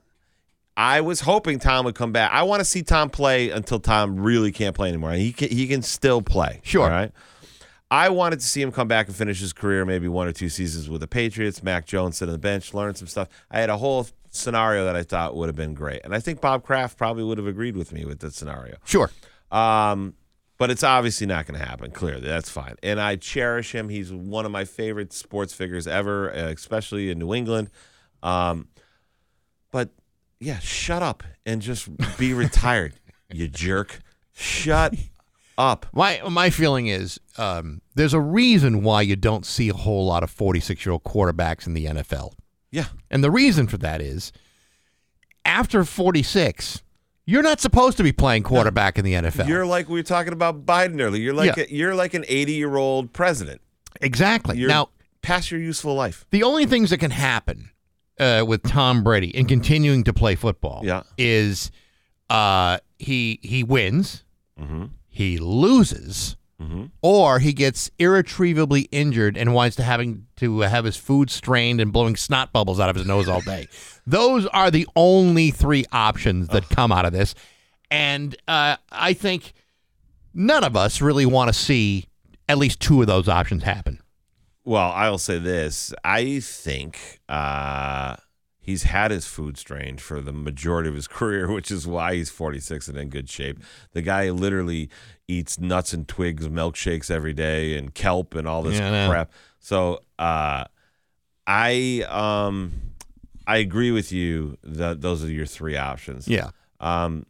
I was hoping Tom would come back. I want to see Tom play until Tom really can't play anymore. He can, he can still play. Sure. All right. I wanted to see him come back and finish his career, maybe one or two seasons with the Patriots. Mac Jones sit on the bench, learn some stuff. I had a whole scenario that I thought would have been great, and I think Bob Kraft probably would have agreed with me with that scenario. Sure. Um, but it's obviously not going to happen. Clearly, that's fine. And I cherish him. He's one of my favorite sports figures ever, uh, especially in New England. Um, but yeah, shut up and just be retired, you jerk. Shut up. My my feeling is um, there's a reason why you don't see a whole lot of 46 year old quarterbacks in the NFL. Yeah. And the reason for that is after 46, you're not supposed to be playing quarterback in the NFL. You're like we were talking about Biden earlier. You're like Yeah. a, you're like an 80 year old president. exactly. You're now, past your useful life. the only things that can happen uh, with Tom Brady in continuing to play football Yeah. is uh, he he wins, Mm-hmm. he loses, or he gets irretrievably injured and winds to having to have his food strained and blowing snot bubbles out of his nose all day. Those are the only three options that come out of this, and uh, I think none of us really want to see at least two of those options happen. Well, I'll say this. I think uh, he's had his food strained for the majority of his career, which is why he's 46 and in good shape. The guy literally eats nuts and twigs, milkshakes every day, and kelp and all this Yeah, crap. So uh, I um, I agree with you that those are your three options. Yeah. Um,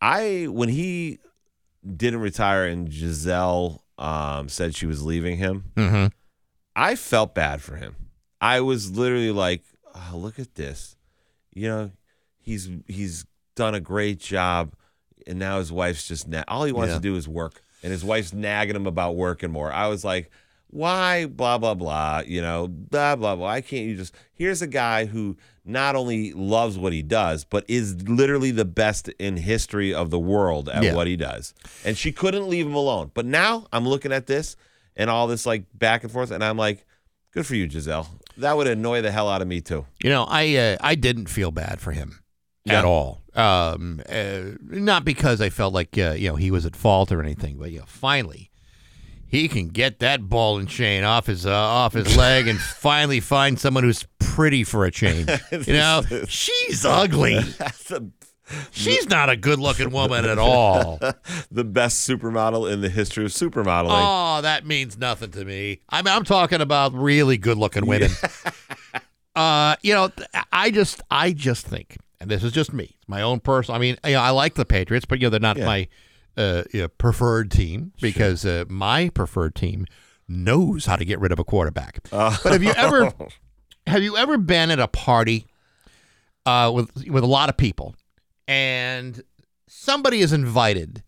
I when he didn't retire and Gisele um, said she was leaving him. Mm-hmm. I felt bad for him. I was literally like, oh, look at this. You know, he's he's done a great job, and now his wife's just na- all he wants Yeah. to do is work, and his wife's nagging him about working more. I was like, why? Blah blah blah. You know, blah blah blah. Why can't you just? Here's a guy who not only loves what he does, but is literally the best in history of the world at Yeah. what he does. And she couldn't leave him alone. But now I'm looking at this and all this like back and forth, and I'm like, good for you, Gisele. That would annoy the hell out of me too. You know, I uh, I didn't feel bad for him Yeah. at all. Um, uh, not because I felt like uh, you know he was at fault or anything, but you know, finally he can get that ball and chain off his uh, off his leg and finally find someone who's pretty for a change. You know, she's ugly. She's not a good looking woman at all. the best supermodel in the history of supermodeling. Oh, that means nothing to me. I mean, I'm talking about really good looking women. uh, you know, I just, I just think, and this is just me, it's my own personal. I mean, you know, I like the Patriots, but you know, they're not Yeah. my uh, you know, preferred team because uh, my preferred team knows how to get rid of a quarterback. Oh. But have you ever, have you ever been at a party uh, with with a lot of people, and somebody is invited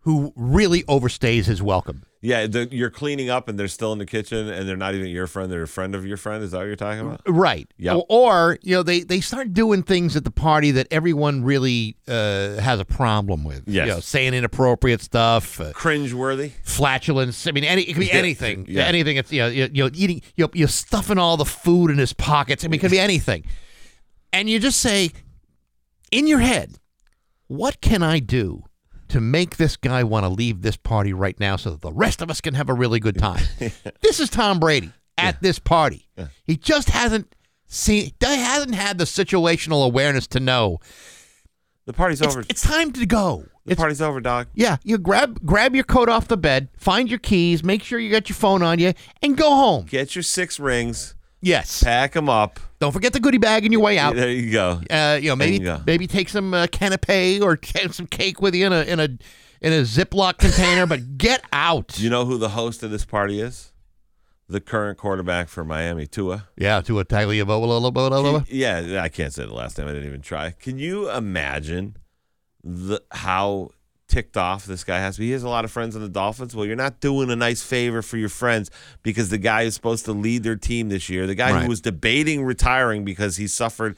who really overstays his welcome? Yeah, the, you're cleaning up and they're still in the kitchen and they're not even your friend, they're a friend of your friend. Is that what you're talking about? Right. Yep. Or, or, you know, they, they start doing things at the party that everyone really uh, has a problem with. Yes. You know, saying inappropriate stuff, uh, Cringeworthy. flatulence. I mean, any it could be Yeah. anything. Yeah. Anything. It's you know, you, you know eating. You know, you're stuffing all the food in his pockets. I mean, it could be anything. And you just say, in your head, what can I do? To make this guy want to leave this party right now so that the rest of us can have a really good time. this is Tom Brady at this party. He just hasn't seen, he hasn't had the situational awareness to know The party's it's, over. it's time to go. the party's over, dog. Yeah, you grab grab your coat off the bed, find your keys, make sure you got your phone on you, and go home. Get your six rings, Yes. pack them up. Don't forget the goodie bag on your way out. There you go. Uh, you know, maybe you maybe take some uh, canapé or some cake with you in a in a in a Ziploc container, but get out. You know who the host of this party is? The current quarterback for Miami, Tua. Yeah, to a Tagliavola. Yeah, I can't say the last name. I didn't even try. Can you imagine the how ticked off this guy has to? He has a lot of friends in the Dolphins. Well, you're not doing a nice favor for your friends because the guy who's supposed to lead their team this year, the guy Right. who was debating retiring because he suffered,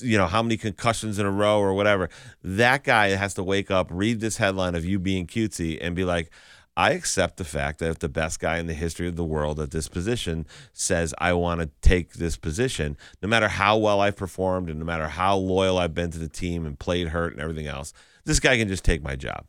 you know, how many concussions in a row or whatever, that guy has to wake up, read this headline of you being cutesy, and be like, I accept the fact that if the best guy in the history of the world at this position says, I want to take this position, no matter how well I've performed and no matter how loyal I've been to the team and played hurt and everything else, this guy can just take my job.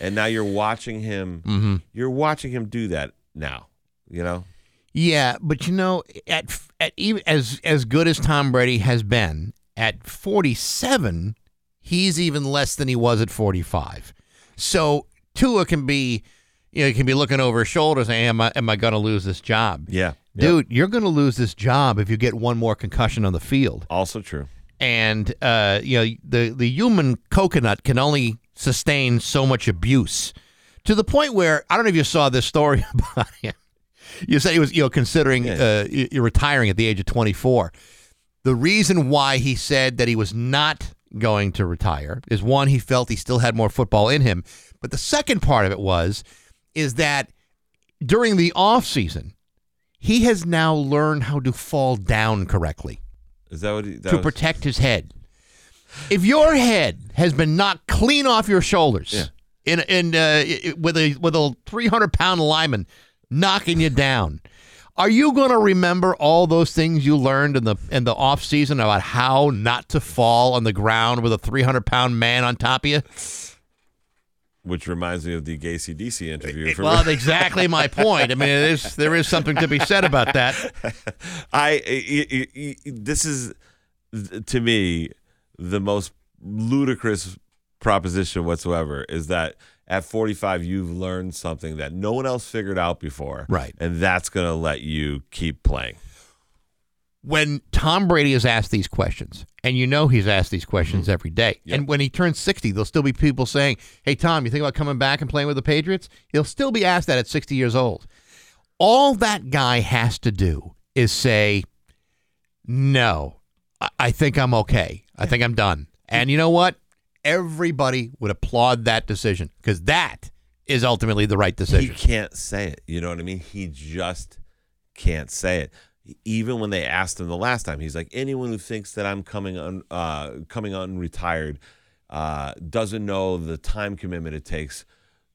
And now you're watching him, Mhm. you're watching him do that now, you know? Yeah, but you know, at at even as as good as Tom Brady has been at 47, he's even less than he was at 45. So Tua can be, you know, he can be looking over his shoulder saying, "Am I am I going to lose this job?" Yeah. Dude, you're going to lose this job if you get one more concussion on the field. Also true. And uh, you know, the the human coconut can only sustain so much abuse to the point where I don't know if you saw this story about him. You said he was, you know, considering uh, y- y- retiring at the age of 24. The reason why he said that he was not going to retire is one, he felt he still had more football in him, but the second part of it was is that during the off season, he has now learned how to fall down correctly Is that what he that to was- protect his head. If your head has been knocked clean off your shoulders in in uh, i- with a with a 300 pound lineman knocking you down, are you going to remember all those things you learned in the in the off season about how not to fall on the ground with a 300 pound man on top of you? Which reminds me of the Gay CDC interview. from- Well, exactly my point. I mean, there is there is something to be said about that. I, I- I- I- this is to me the most ludicrous proposition whatsoever is that at 45 you've learned something that no one else figured out before Right. and that's going to let you keep playing when Tom Brady is asked these questions, and you know he's asked these questions mm-hmm. every day, and when he turns 60, there'll still be people saying, Hey, Tom, you think about coming back and playing with the Patriots? He'll still be asked that at 60 years old. All that guy has to do is say, No, I- I think I'm okay. I think I'm done. And you know what? Everybody would applaud that decision because that is ultimately the right decision. he can't say it you know what i mean he just can't say it even when they asked him the last time he's like anyone who thinks that i'm coming on uh, coming unretired uh, doesn't know the time commitment it takes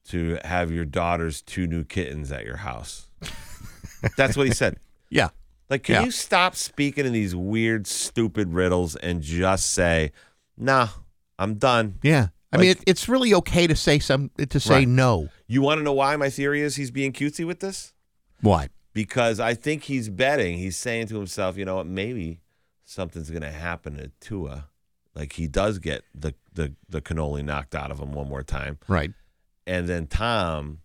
to have your daughter's two new kittens at your house that's what he said Yeah. like can Yeah. you stop speaking in these weird stupid riddles and just say nah i'm done Yeah. I Like- mean, it, it's really okay to say some to say Right. no. you want to know why my theory is he's being cutesy with this Why? Because I think he's betting. He's saying to himself, you know what, maybe something's going to happen to Tua. Like he does get the, the, the cannoli knocked out of him one more time. Right. And then Tom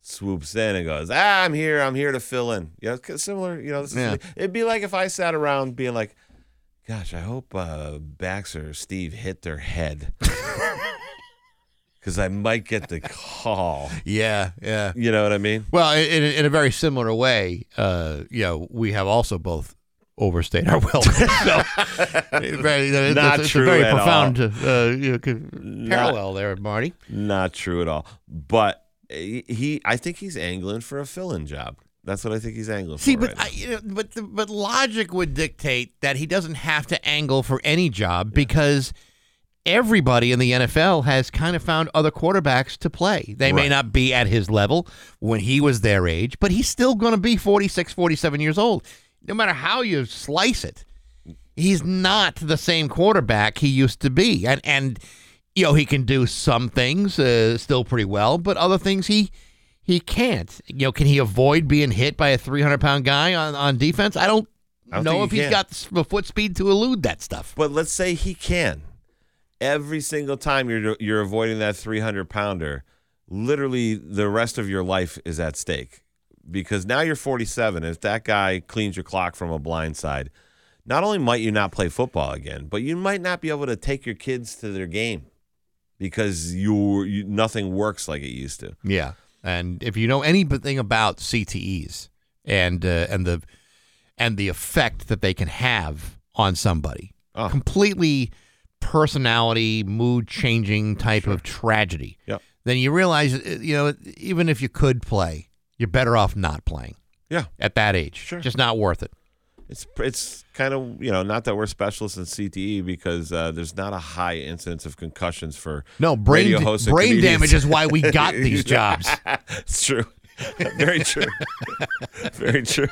swoops in and goes, ah, I'm here. I'm here to fill in. You know, similar. You know, this Yeah. it'd be like if I sat around being like, gosh, I hope uh, Baxter or Steve hit their head. Because I might get the call. Yeah, yeah. You know what I mean? Well, in, in a very similar way, uh, you know, we have also both overstayed our welcome. so, very, it's, Not it's true a very at all. profound uh, you know, parallel there, Marty. Not true at all. But he, he- I think he's angling for a fill-in job. That's what I think he's angling See, for. See, but right. I, you know, but the, but logic would dictate that he doesn't have to angle for any job because everybody in the NFL has kind of found other quarterbacks to play. They may not be at his level when he was their age, but he's still going to be 46, 47 years old. No matter how you slice it, he's not the same quarterback he used to be. And and you know, he can do some things uh, still pretty well, but other things he he can't. You know, can he avoid being hit by a 300 pound guy on, on defense? I don't, I don't know if he he's can. got the foot speed to elude that stuff. But let's say he can. Every single time you're you're avoiding that 300 pounder, literally the rest of your life is at stake. Because now you're 47. If that guy cleans your clock from a blind side, not only might you not play football again, but you might not be able to take your kids to their game because you, you nothing works like it used to. Yeah, and if you know anything about CTEs and uh, and the and the effect that they can have on somebody, Oh. completely personality, mood changing type of tragedy. Yep. Then you realize, uh, you know, even if you could play, you're better off not playing Yeah. at that age. Sure. Just not worth it. It's it's kind of you know not that we're specialists in CTE because uh, there's not a high incidence of concussions for No, brain d- brain damage is why we got these jobs. it's true. Very true. Very true.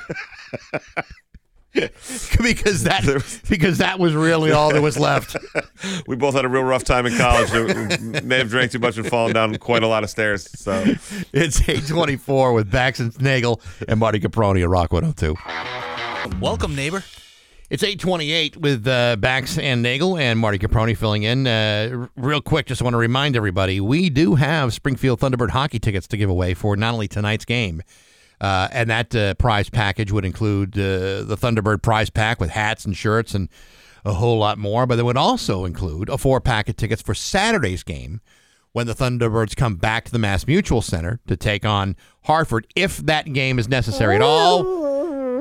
because that because that was really all that was left. we both had a real rough time in college. We may have drank too much and fallen down quite a lot of stairs. So It's 824 with Bax and Nagle and Marty Caproni at Rock 102. Welcome, neighbor. It's 828 with uh, Bax and Nagle and Marty Caproni filling in. Uh, real quick, just want to remind everybody we do have Springfield Thunderbird hockey tickets to give away for not only tonight's game, uh, and that uh, prize package would include uh, the Thunderbird prize pack with hats and shirts and a whole lot more, but it would also include a four pack of tickets for Saturday's game when the Thunderbirds come back to the Mass Mutual Center to take on Hartford if that game is necessary at all.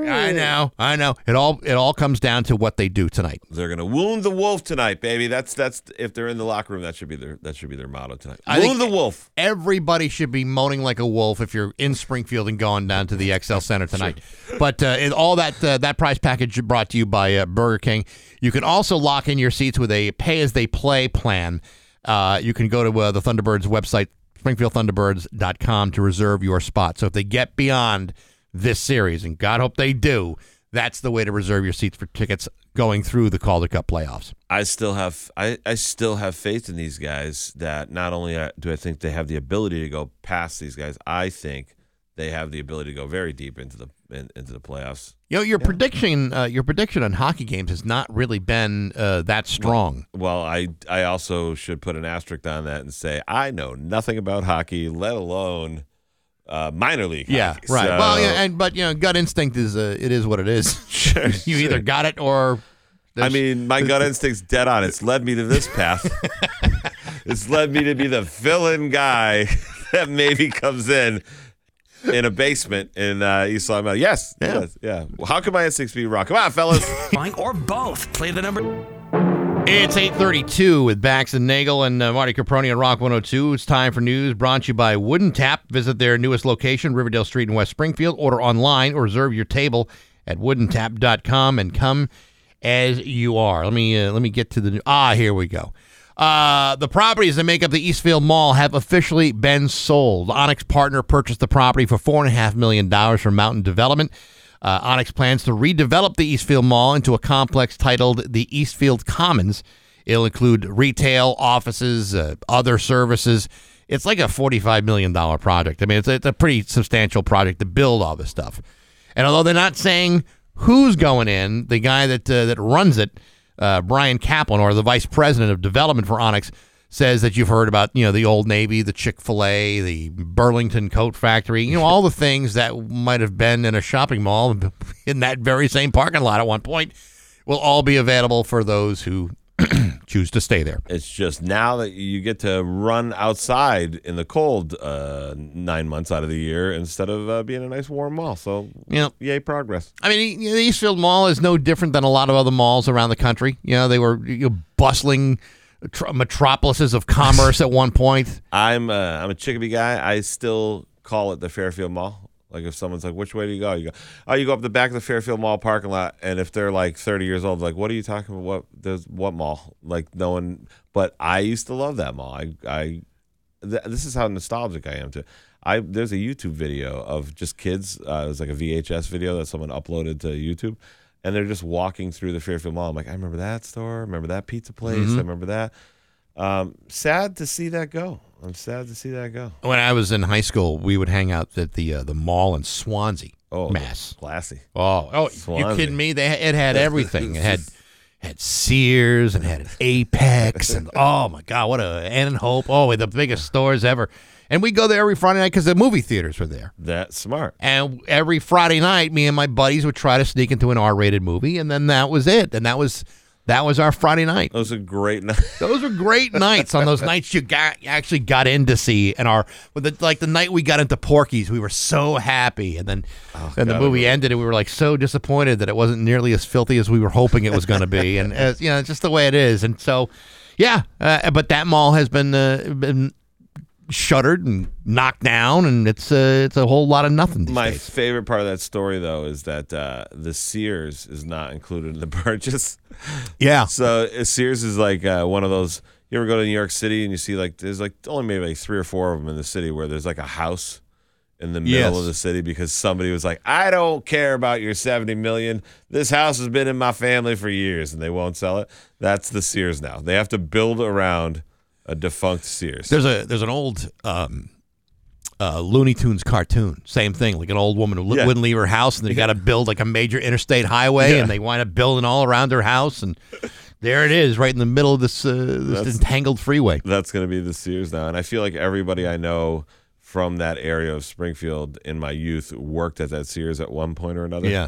I know, I know. It all it all comes down to what they do tonight. they're gonna wound the wolf tonight, baby. That's that's if they're in the locker room, that should be their that should be their motto tonight. I wound think the wolf. Everybody should be moaning like a wolf if you're in Springfield and going down to the XL Center tonight. But uh, it, all that uh, that prize package brought to you by uh, Burger King. You can also lock in your seats with a pay as they play plan. Uh, you can go to uh, the Thunderbirds website, springfieldthunderbirds.com, to reserve your spot. So if they get beyond this series, and God hope they do, that's the way to reserve your seats for tickets going through the Calder Cup playoffs. I still have I, I still have faith in these guys that not only uh, do I think they have the ability to go past these guys, I think they have the ability to go very deep into the in, into the playoffs. You know, your prediction, uh, your prediction on hockey games has not really been uh, that strong. Well, I I also should put an asterisk on that and say I know nothing about hockey, let alone uh, minor league. yeah, hockey. right. So- well, yeah, and but you know, gut instinct is uh, it is what it is. Sure, you either got it or. I mean, my gut instinct's dead on. It's led me to this path. it's led me to be the villain guy that maybe comes in in a basement in uh, East Longmeadow. Yes, Yeah. yes, yeah. Well, how can my instincts be wrong? Come on, fellas. Or both. Play the number. It's 832 with Bax and Nagle and uh, Marty Caproni on Rock 102. It's time for news brought to you by Wooden Tap. Visit their newest location, Riverdale Street in West Springfield. Order online or reserve your table at woodentap.com and come as you are. Let me uh, let me get to the ah. Here we go. Uh, the properties that make up the Eastfield Mall have officially been sold. Onyx Partner purchased the property for four and a half million dollars from Mountain Development. Uh, Onyx plans to redevelop the Eastfield Mall into a complex titled the Eastfield Commons. It'll include retail, offices, uh, other services. It's like a $45 million project. I mean, it's, it's a pretty substantial project to build all this stuff. And although they're not saying who's going in, the guy that uh, that runs it, uh, Brian Kaplan, or the vice president of development for Onyx, says that you've heard about, you know, the Old Navy, the Chick Fil A, the Burlington Coat Factory, you know, all the things that might have been in a shopping mall in that very same parking lot at one point will all be available for those who choose to stay there. It's just now that you get to run outside in the cold uh, nine months out of the year instead of uh, being a nice warm mall. So, Yep. yay, progress. I mean, the Eastfield Mall is no different than a lot of other malls around the country. You know, they were you know, bustling metropolises of commerce at one point. I'm uh, I'm a Chicopee guy. I still call it the Fairfield Mall. Like if someone's like, "Which way do you go?" You go, "Oh, you go up the back of the Fairfield Mall parking lot." And if they're like 30 years old, like, "What are you talking about? What there's what mall?" Like no one. But I used to love that mall. I I th- this is how nostalgic I am to. I there's a YouTube video of just kids. Uh, it was like a VHS video that someone uploaded to YouTube, and they're just walking through the Fairfield Mall. I'm like, I remember that store. Remember that pizza place. Mhm. I remember that. Um, sad to see that go. I'm sad to see that go. When I was in high school, we would hang out at the uh, the mall in Swansea, Oh, Mass. classy. Oh, oh, you kidding me? They it had everything. It had had Sears and had an Apex and oh my god, what a and Hope. Oh, the biggest stores ever. And we go there every Friday night because the movie theaters were there. That's smart. And every Friday night, me and my buddies would try to sneak into an R-rated movie, and then that was it. And that was that was our Friday night. Those are great nights. Those were great nights. On those nights, you got you actually got in to see, and our with the, like the night we got into Porky's, we were so happy, and then then the God, movie ended, and we were like so disappointed that it wasn't nearly as filthy as we were hoping it was going to be, and as, you know, it's just the way it is. And so, yeah, uh, but that mall has been uh, been shuttered and knocked down, and it's a it's a whole lot of nothing. My days. favorite part of that story, though, is that uh, the Sears is not included in the purchase. Yeah. So uh, Sears is like uh, one of those. You ever go to New York City and you see like there's like only maybe like three or four of them in the city where there's like a house in the middle Yes. of the city because somebody was like, I don't care about your 70 million. This house has been in my family for years and they won't sell it. That's the Sears now. They have to build around a defunct Sears. There's a there's an old um, uh, Looney Tunes cartoon. Same thing, like an old woman who li- Yeah. wouldn't leave her house, and they got to build like a major interstate highway, Yeah. and they wind up building all around her house, and there it is, right in the middle of this uh, this entangled freeway. That's going to be the Sears now. And I feel like everybody I know from that area of Springfield in my youth worked at that Sears at one point or another. Yeah.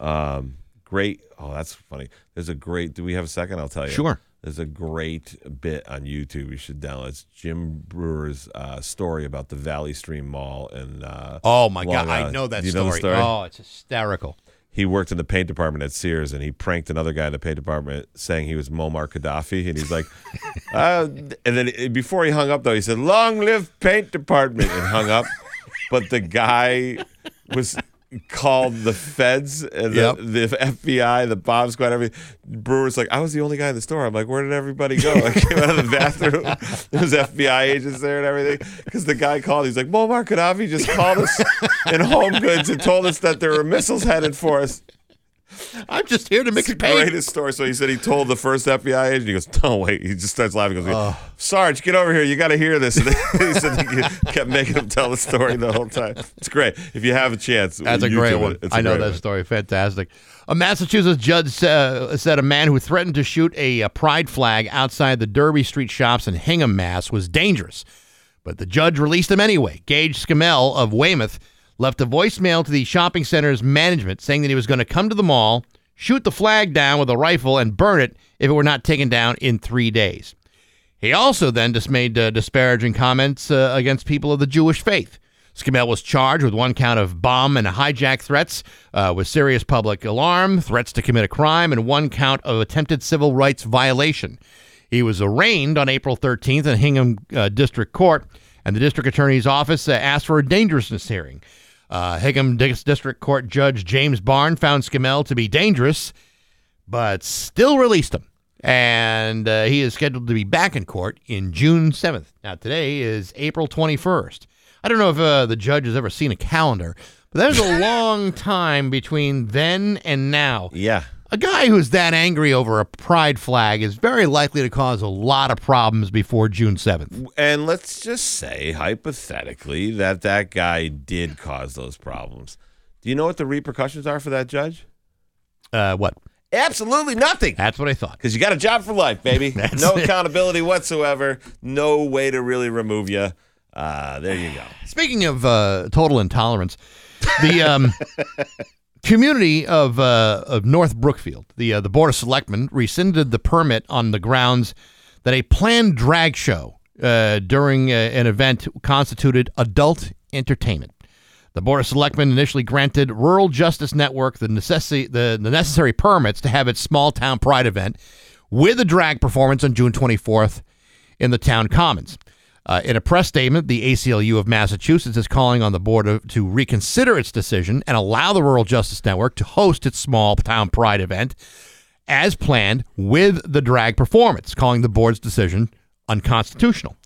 Um, great. Oh, that's funny. There's a great. Do we have a second? I'll tell you. Sure. There's a great bit on YouTube. You should download. It's Jim Breuer's uh, story about the Valley Stream Mall and. Uh, Oh my god, Long I know that you story. know the story? Oh, it's hysterical. he worked in the paint department at Sears and he pranked another guy in the paint department saying he was Muammar Gaddafi and he's like, uh, and then before he hung up though he said, "Long live paint department," and hung up. But the guy was called the feds and the, Yep. the FBI, the bomb squad, everything. Breuer's like, I was the only guy in the store. I'm like, where did everybody go? I came out of the bathroom. There was FBI agents there and everything. Because the guy called. He's like, Muammar Gaddafi just called us in Home Goods and told us that there were missiles headed for us. I'm just here to mix the paint. greatest story. So he said he told the first FBI agent. He goes, "No, wait." He just starts laughing. He goes, "Sarge, get over here. You got to hear this." And he said he kept making him tell the story the whole time. It's great. If you have a chance, That's a great one. It's a I know that one. story. Fantastic. A Massachusetts judge uh, said a man who threatened to shoot a, uh pride flag outside the Derby Street shops in Hingham, Mass, was dangerous. But the judge released him anyway. Gage Scamell of Weymouth left a voicemail to the shopping center's management saying that he was going to come to the mall, shoot the flag down with a rifle, and burn it if it were not taken down in three days. He also then made uh, disparaging comments uh, against people of the Jewish faith. Scamell was charged with one count of bomb and hijack threats uh, with serious public alarm, threats to commit a crime, and one count of attempted civil rights violation. He was arraigned on April 13th in Hingham uh, District Court, and the district attorney's office uh, asked for a dangerousness hearing. Uh, District Court Judge James Barn found Scamell to be dangerous, but still released him. And uh, he is scheduled to be back in court in June 7th. Now, today is April 21st. I don't know if uh, the judge has ever seen a calendar, but there's a long time between then and now. Yeah. A guy who's that angry over a pride flag is very likely to cause a lot of problems before June 7th. And let's just say, hypothetically, that that guy did cause those problems. Do you know what the repercussions are for that judge? Uh, what? Absolutely nothing. That's what I thought. Because you got a job for life, baby. No it. accountability whatsoever. No way to really remove you. Uh, there you go. Speaking of uh, total intolerance, the um, community of uh, of North Brookfield, the uh, the board of selectmen rescinded the permit on the grounds that a planned drag show uh, during uh, an event constituted adult entertainment. The board of selectmen initially granted Rural Justice Network the necessity the, the necessary permits to have its small town pride event with a drag performance on June 24th in the town commons. Uh, in a press statement, the ACLU of Massachusetts is calling on the board of, to reconsider its decision and allow the Rural Justice Network to host its small town pride event as planned with the drag performance, calling the board's decision unconstitutional.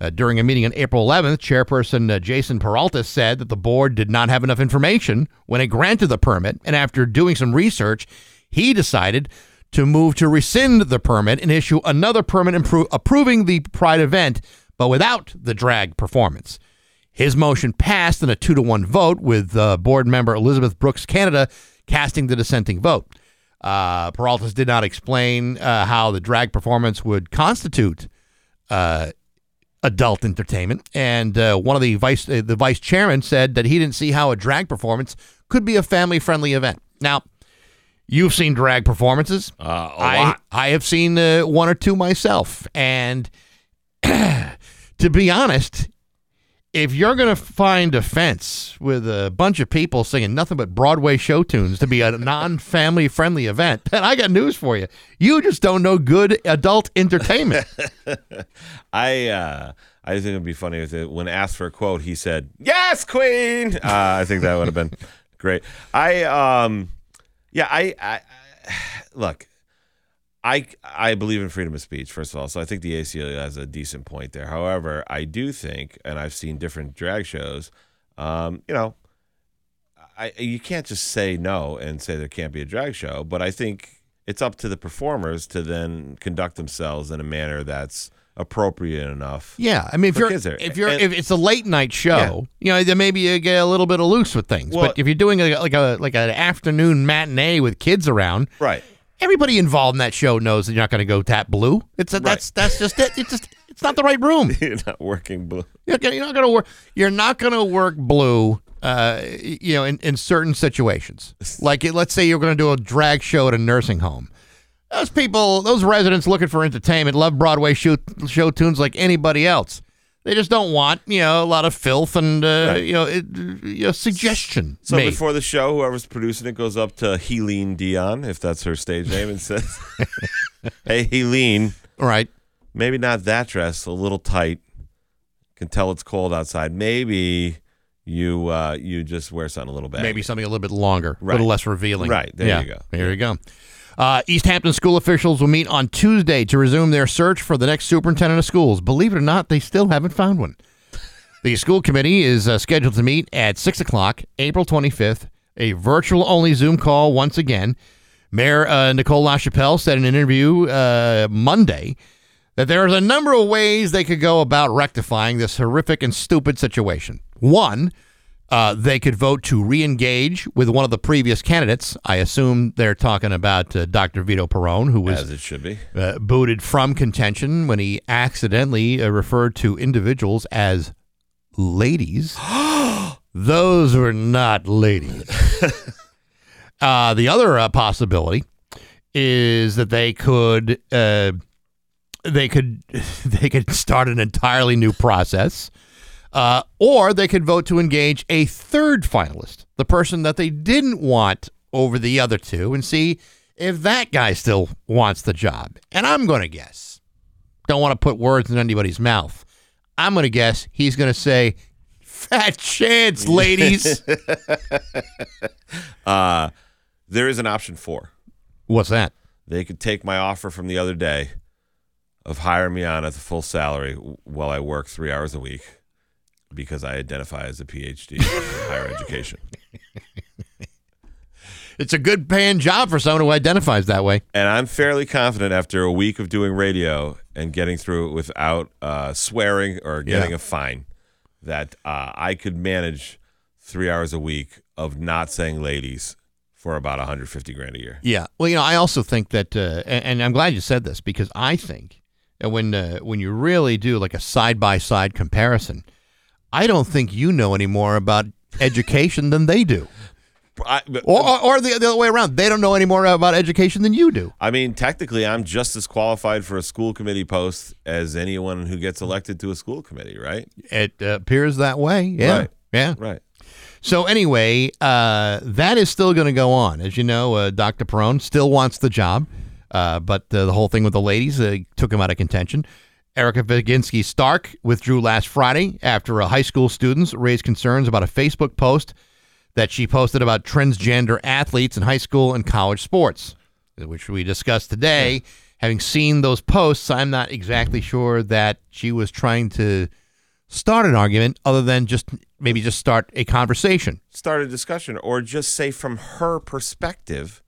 Uh, during a meeting on April 11th, Chairperson uh, Jason Peralta said that the board did not have enough information when it granted the permit, and after doing some research, he decided to move to rescind the permit and issue another permit appro- approving the Pride event, but without the drag performance. His motion passed in a two to one vote, with uh, board member Elizabeth Brooks Canada casting the dissenting vote. Uh, Peralta did not explain uh, how the drag performance would constitute uh, adult entertainment, and uh, one of the vice uh, the vice chairman said that he didn't see how a drag performance could be a family friendly event. Now, you've seen drag performances. Uh, a I lot. I have seen uh, one or two myself, and to be honest, if you're going to find a fence with a bunch of people singing nothing but Broadway show tunes to be a non-family friendly event, then I got news for you. You just don't know good adult entertainment. I uh, I think it'd be funny if it, when asked for a quote, he said, "Yes, Queen." Uh, I think that would have been great. I um, yeah, I, I look. I I believe in freedom of speech first of all, so I think the ACLU has a decent point there. However, I do think, and I've seen different drag shows, um, you know, I you can't just say no and say there can't be a drag show, but I think it's up to the performers to then conduct themselves in a manner that's appropriate enough. Yeah, I mean, if you're there. if you're And- if it's a late night show, you know, then maybe you get a little bit of loose with things. Well- but if you're doing a, like a like an afternoon matinee with kids around, right? Everybody involved in that show knows that you're not going to go tap blue. It's a, that's that's just it. It's just it's not the right room. you're not working blue. You're, you're not going to work. You're not going to work blue. Uh, you know, in, in certain situations, like it, let's say you're going to do a drag show at a nursing home. Those people, those residents looking for entertainment, love Broadway show, show tunes like anybody else. They just don't want you know a lot of filth and uh, Right. you know it, you know suggestion. So made. before the show, whoever's producing it goes up to Helene Dion, if that's her stage name, and says, "Hey, Helene, right? Maybe not that dress, a little tight. Can tell it's cold outside. Maybe you uh, you just wear something a little baggy. maybe something a little bit longer, a Right. little less revealing. Right, there Yeah, you go. There you go. Uh, Easthampton school officials will meet on Tuesday to resume their search for the next superintendent of schools. Believe it or not, they still haven't found one. The school committee is uh, scheduled to meet at 6 o'clock, April 25th, a virtual only Zoom call once again. Mayor uh, Nicole LaChapelle said in an interview uh, Monday that there is a number of ways they could go about rectifying this horrific and stupid situation. One, uh, they could vote to re-engage with one of the previous candidates. I assume they're talking about uh, Dr. Vito Perone, who was as it should be. uh, booted from contention when he accidentally uh, referred to individuals as ladies. Those were not ladies. uh, the other uh, possibility is that they could uh, they could they could start an entirely new process. Uh, or they could vote to engage a third finalist, the person that they didn't want over the other two, and see if that guy still wants the job. And I'm going to guess, don't want to put words in anybody's mouth. I'm going to guess he's going to say, fat chance, ladies. uh, there is an option four. What's that? They could take my offer from the other day of hiring me on at the full salary while I work three hours a week because I identify as a PhD in higher education. It's a good paying job for someone who identifies that way. And I'm fairly confident after a week of doing radio and getting through it without uh, swearing or getting Yeah. a fine that uh, I could manage three hours a week of not saying ladies for about 150 grand a year. Yeah. Well, you know, I also think that, uh, and, and I'm glad you said this because I think that when uh, when you really do like a side by side comparison, I don't think you know any more about education than they do, I, but- or, or, or the, the other way around. They don't know any more about education than you do. I mean, technically, I'm just as qualified for a school committee post as anyone who gets elected to a school committee, right? It uh, appears that way. Yeah. Right. Yeah. Right. So anyway, uh, that is still going to go on. As you know, uh, Dr. Perone still wants the job, uh, but uh, the whole thing with the ladies uh, took him out of contention. Erica Faginski Stark withdrew last Friday after uh, high school students raised concerns about a Facebook post that she posted about transgender athletes in high school and college sports, which we discussed today. Having seen those posts, I'm not exactly sure that she was trying to start an argument other than just maybe just start a conversation. Start a discussion or just say from her perspective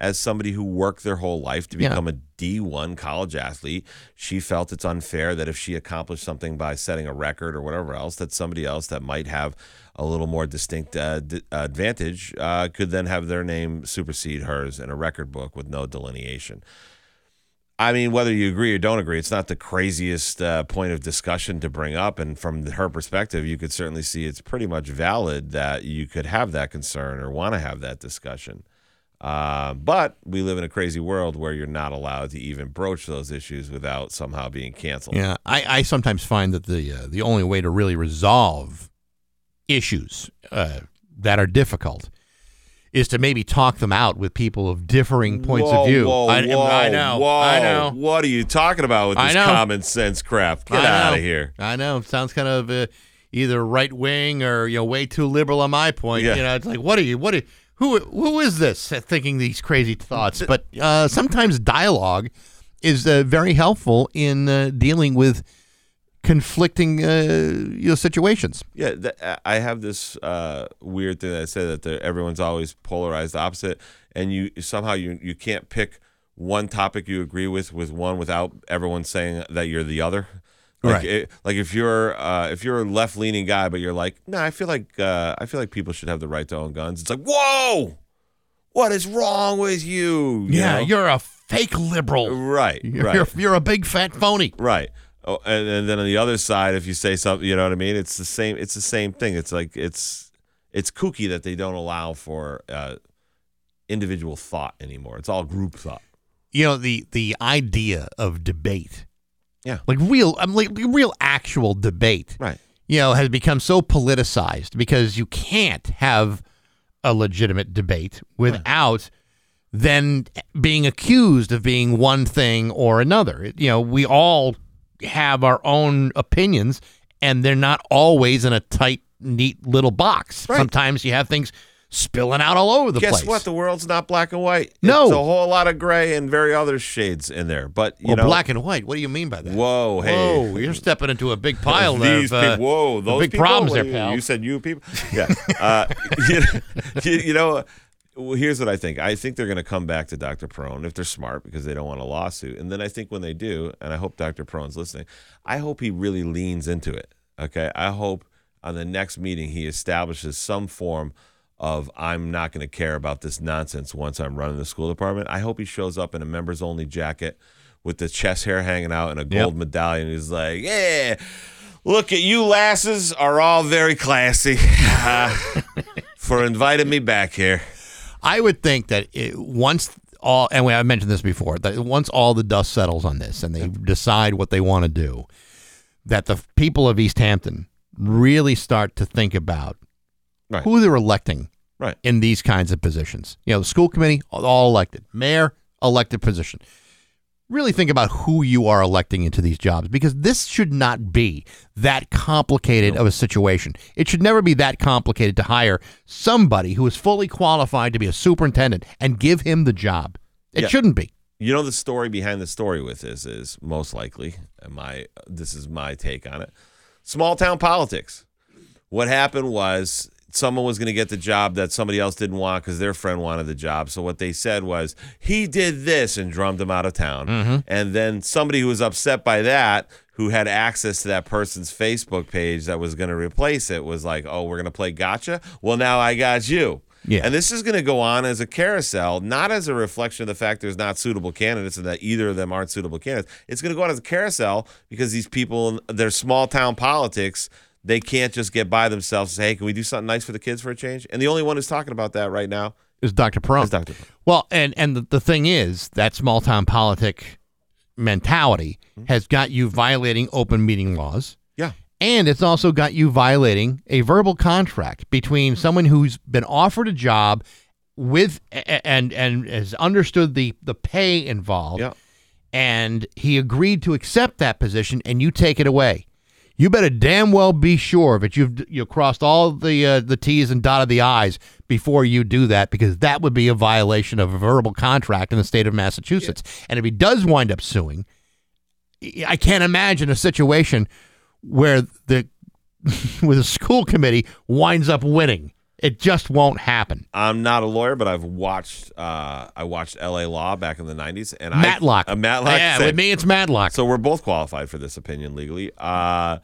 as somebody who worked their whole life to Yeah. become a D1 college athlete, she felt it's unfair that if she accomplished something by setting a record or whatever else, that somebody else that might have a little more distinct uh, d- advantage uh, could then have their name supersede hers in a record book with no delineation. I mean, whether you agree or don't agree, it's not the craziest uh, point of discussion to bring up. And from her perspective, you could certainly see it's pretty much valid that you could have that concern or want to have that discussion. Uh, but we live in a crazy world where you're not allowed to even broach those issues without somehow being canceled. Yeah, I, I sometimes find that the uh, the only way to really resolve issues uh, that are difficult is to maybe talk them out with people of differing points whoa, of view. Whoa, I, whoa, I know. Whoa. I know. What are you talking about with this common sense crap? Get out of here. I know. Sounds kind of uh, either right wing or you know way too liberal on my point. Yeah. You know, it's like what are you? What are who? Who is this thinking these crazy thoughts? But uh, sometimes dialogue is uh, very helpful in uh, dealing with conflicting uh, you know situations. Yeah, th- I have this uh, weird thing that I say that everyone's always polarized opposite, and you somehow you you can't pick one topic you agree with with one without everyone saying that you're the other. Like, Right. it- like if you're uh, if you're a left leaning guy, but you're like, no, I feel like uh, I feel like people should have the right to own guns. It's like, whoa, what is wrong with you? You Yeah, know? you're a fake liberal. right, You're, right. you're, you're a big fat phony. Right. Oh, and, and then on the other side, if you say something, you know what I mean. It's the same. It's the same thing. It's like it's it's kooky that they don't allow for uh, individual thought anymore. It's all group thought. you know the the idea of debate Yeah. like real i'm like real actual debate Right. you know has become so politicized because you can't have a legitimate debate without then being accused of being one thing or another you know we all have our own opinions and they're not always in a tight neat little box Right. sometimes you have things spilling out all over the Guess place Guess what? The world's not black and white. No. it's a whole lot of gray and very other shades in there. But you well, know, black and white what do you mean by that Whoa, hey. Whoa, you're stepping into a big pile These of uh, people, whoa, those big people? problems there, pal. You said you people. Yeah. Uh, you, you, you know, well, here's what I think. I think they're going to come back to Dr. Perone if they're smart because they don't want a lawsuit. And then I think when they do, and I hope Dr. Perone's listening, I hope he really leans into it. Okay. I hope on the next meeting he establishes some form of I'm not going to care about this nonsense once I'm running the school department. I hope he shows up in a members only jacket with the chest hair hanging out and a gold medallion. He's like, yeah, look at you lasses are all very classy uh, for inviting me back here. I would think that it, once all, and I mentioned this before, that once all the dust settles on this and they decide what they want to do, that the people of Easthampton really start to think about Right. who they're electing Right. in these kinds of positions. You know, the school committee, all elected, mayor, elected position. Really think about who you are electing into these jobs because this should not be that complicated of a situation. It should never be that complicated to hire somebody who is fully qualified to be a superintendent and give him the job. It Yeah. shouldn't be. You know the story behind the story with this is most likely and my this is my take on it. Small town politics. What happened was someone was going to get the job that somebody else didn't want because their friend wanted the job. So what they said was he did this and drummed him out of town. Mm-hmm. And then somebody who was upset by that, who had access to that person's Facebook page that was going to replace it, was like, "Oh, we're going to play gotcha." Well, now I got you. Yeah. And this is going to go on as a carousel, not as a reflection of the fact there's not suitable candidates and that either of them aren't suitable candidates. It's going to go on as a carousel because these people, in their small town politics, they can't just get by themselves and say, hey, can we do something nice for the kids for a change? And the only one who's talking about that right now Is Dr. Perone. is Dr. Perone. Well, and and the, the thing is that small town politic mentality mm-hmm. has got you violating open meeting laws. Yeah. And it's also got you violating a verbal contract between mm-hmm. someone who's been offered a job with and and has understood the the pay involved. Yeah. And he agreed to accept that position and you take it away. You better damn well be sure that you've you crossed all the uh, the T's and dotted the I's before you do that, because that would be a violation of a verbal contract in the state of Massachusetts. And if he does wind up suing, I can't imagine a situation where the where the school committee winds up winning. It just won't happen. I'm not a lawyer, but I've watched. Uh, I watched L.A. Law back in the '90s, and Matlock. I uh, Matlock. Yeah, same. with me it's Matlock. So we're both qualified for this opinion legally. Uh,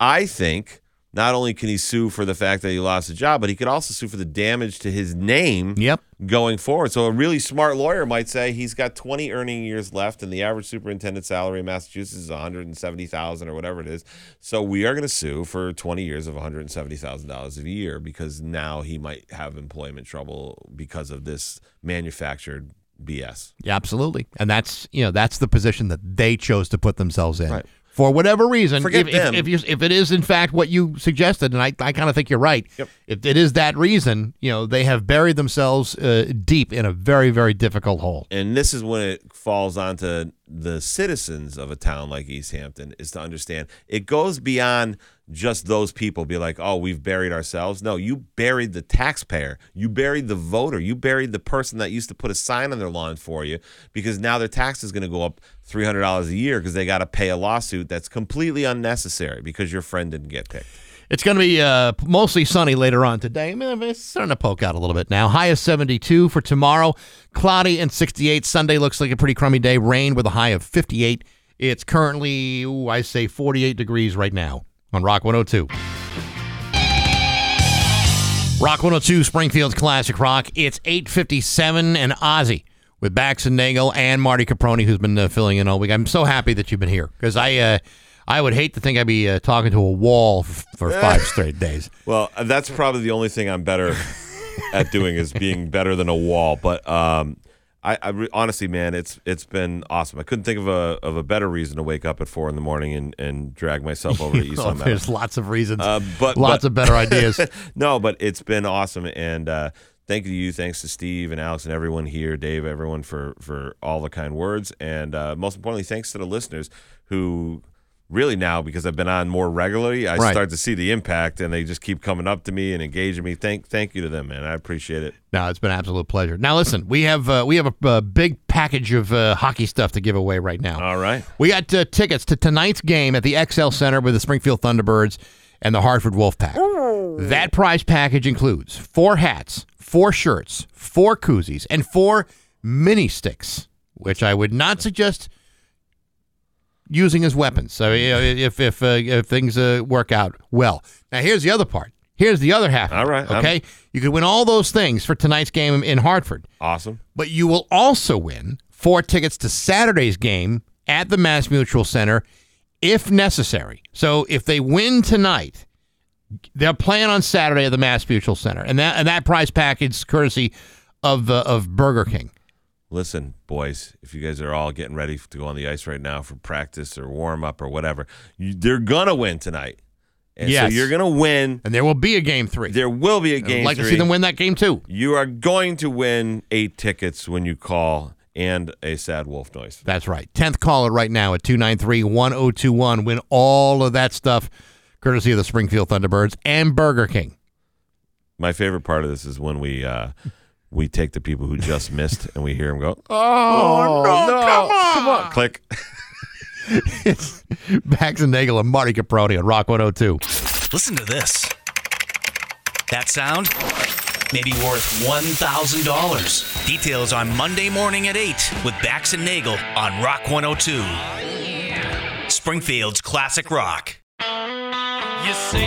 I think not only can he sue for the fact that he lost a job, but he could also sue for the damage to his name Yep. going forward. So a really smart lawyer might say he's got 20 earning years left, and the average superintendent salary in Massachusetts is 170,000 or whatever it is. So we are going to sue for 20 years of 170,000 dollars a year because now he might have employment trouble because of this manufactured BS. Yeah, absolutely. And that's you know that's the position that they chose to put themselves in Right. For whatever reason, Forget if, them. if, if, you, if it is in fact what you suggested, and I, I kind of think you're right, if it is that reason, you know, they have buried themselves uh, deep in a very, very difficult hole. And this is when it falls onto the citizens of a town like Easthampton is to understand it goes beyond just those people be like, oh, we've buried ourselves. No, you buried the taxpayer. You buried the voter. You buried the person that used to put a sign on their lawn for you because now their tax is going to go up $300 a year because they got to pay a lawsuit that's completely unnecessary because your friend didn't get picked. It's going to be uh, mostly sunny later on today. It's starting to poke out a little bit now. High of 72 for tomorrow. Cloudy and 68. Sunday looks like a pretty crummy day. Rain with a high of 58. It's currently, ooh, I say 48 degrees right now on Rock 102. Rock 102, Springfield's Classic Rock. It's 857 and Ozzy with Bax and Nagle and Marty Caproni, who's been uh, filling in all week. I'm so happy that you've been here because I, uh, I would hate to think I'd be uh, talking to a wall f- for five straight days. Well, that's probably the only thing I'm better at doing is being better than a wall. But um, I, I re- honestly, man, it's it's been awesome. I couldn't think of a of a better reason to wake up at four in the morning and, and drag myself over to East Oh, there's lots of reasons, Uh, but lots but- of better ideas. no, but it's been awesome, and uh, thank you to you, thanks to Steve and Alex and everyone here, Dave, everyone for for all the kind words, and uh, most importantly, thanks to the listeners who. Really now, because I've been on more regularly, I Right. start to see the impact, and they just keep coming up to me and engaging me. Thank, thank you to them, man. I appreciate it. No, it's been an absolute pleasure. Now, listen, we have uh, we have a, a big package of uh, hockey stuff to give away right now. All right. We got uh, tickets to tonight's game at the XL Center with the Springfield Thunderbirds and the Hartford Wolfpack. That prize package includes four hats, four shirts, four koozies, and four mini sticks, which I would not suggest using as weapons. So you know, if if uh, if things uh, work out well. Now here's the other part. Here's the other half. All right, I'm- Okay. you could win all those things for tonight's game in Hartford. Awesome. But you will also win four tickets to Saturday's game at the Mass Mutual Center if necessary. So if they win tonight, they're playing on Saturday at the Mass Mutual Center. And that and that prize package courtesy of uh, of Burger King. Listen, boys, if you guys are all getting ready to go on the ice right now for practice or warm up or whatever, you, they're gonna win tonight. And Yes. so you're gonna win. And there will be a game three. There will be a game I'd like three. to see them win that game too. You are going to win eight tickets when you call and a sad wolf noise. That's right. 10th caller right now at 293 1021. Win all of that stuff courtesy of the Springfield Thunderbirds and Burger King. My favorite part of this is when we uh, we take the people who just missed and we hear them go, Oh, no, come on. come on, click. it's Bax and Nagle and Marty Caproni on Rock 102. Listen to this. That sound? Maybe worth $1,000. Details on Monday morning at 8 with Bax and Nagle on Rock 102. Springfield's Classic Rock. You say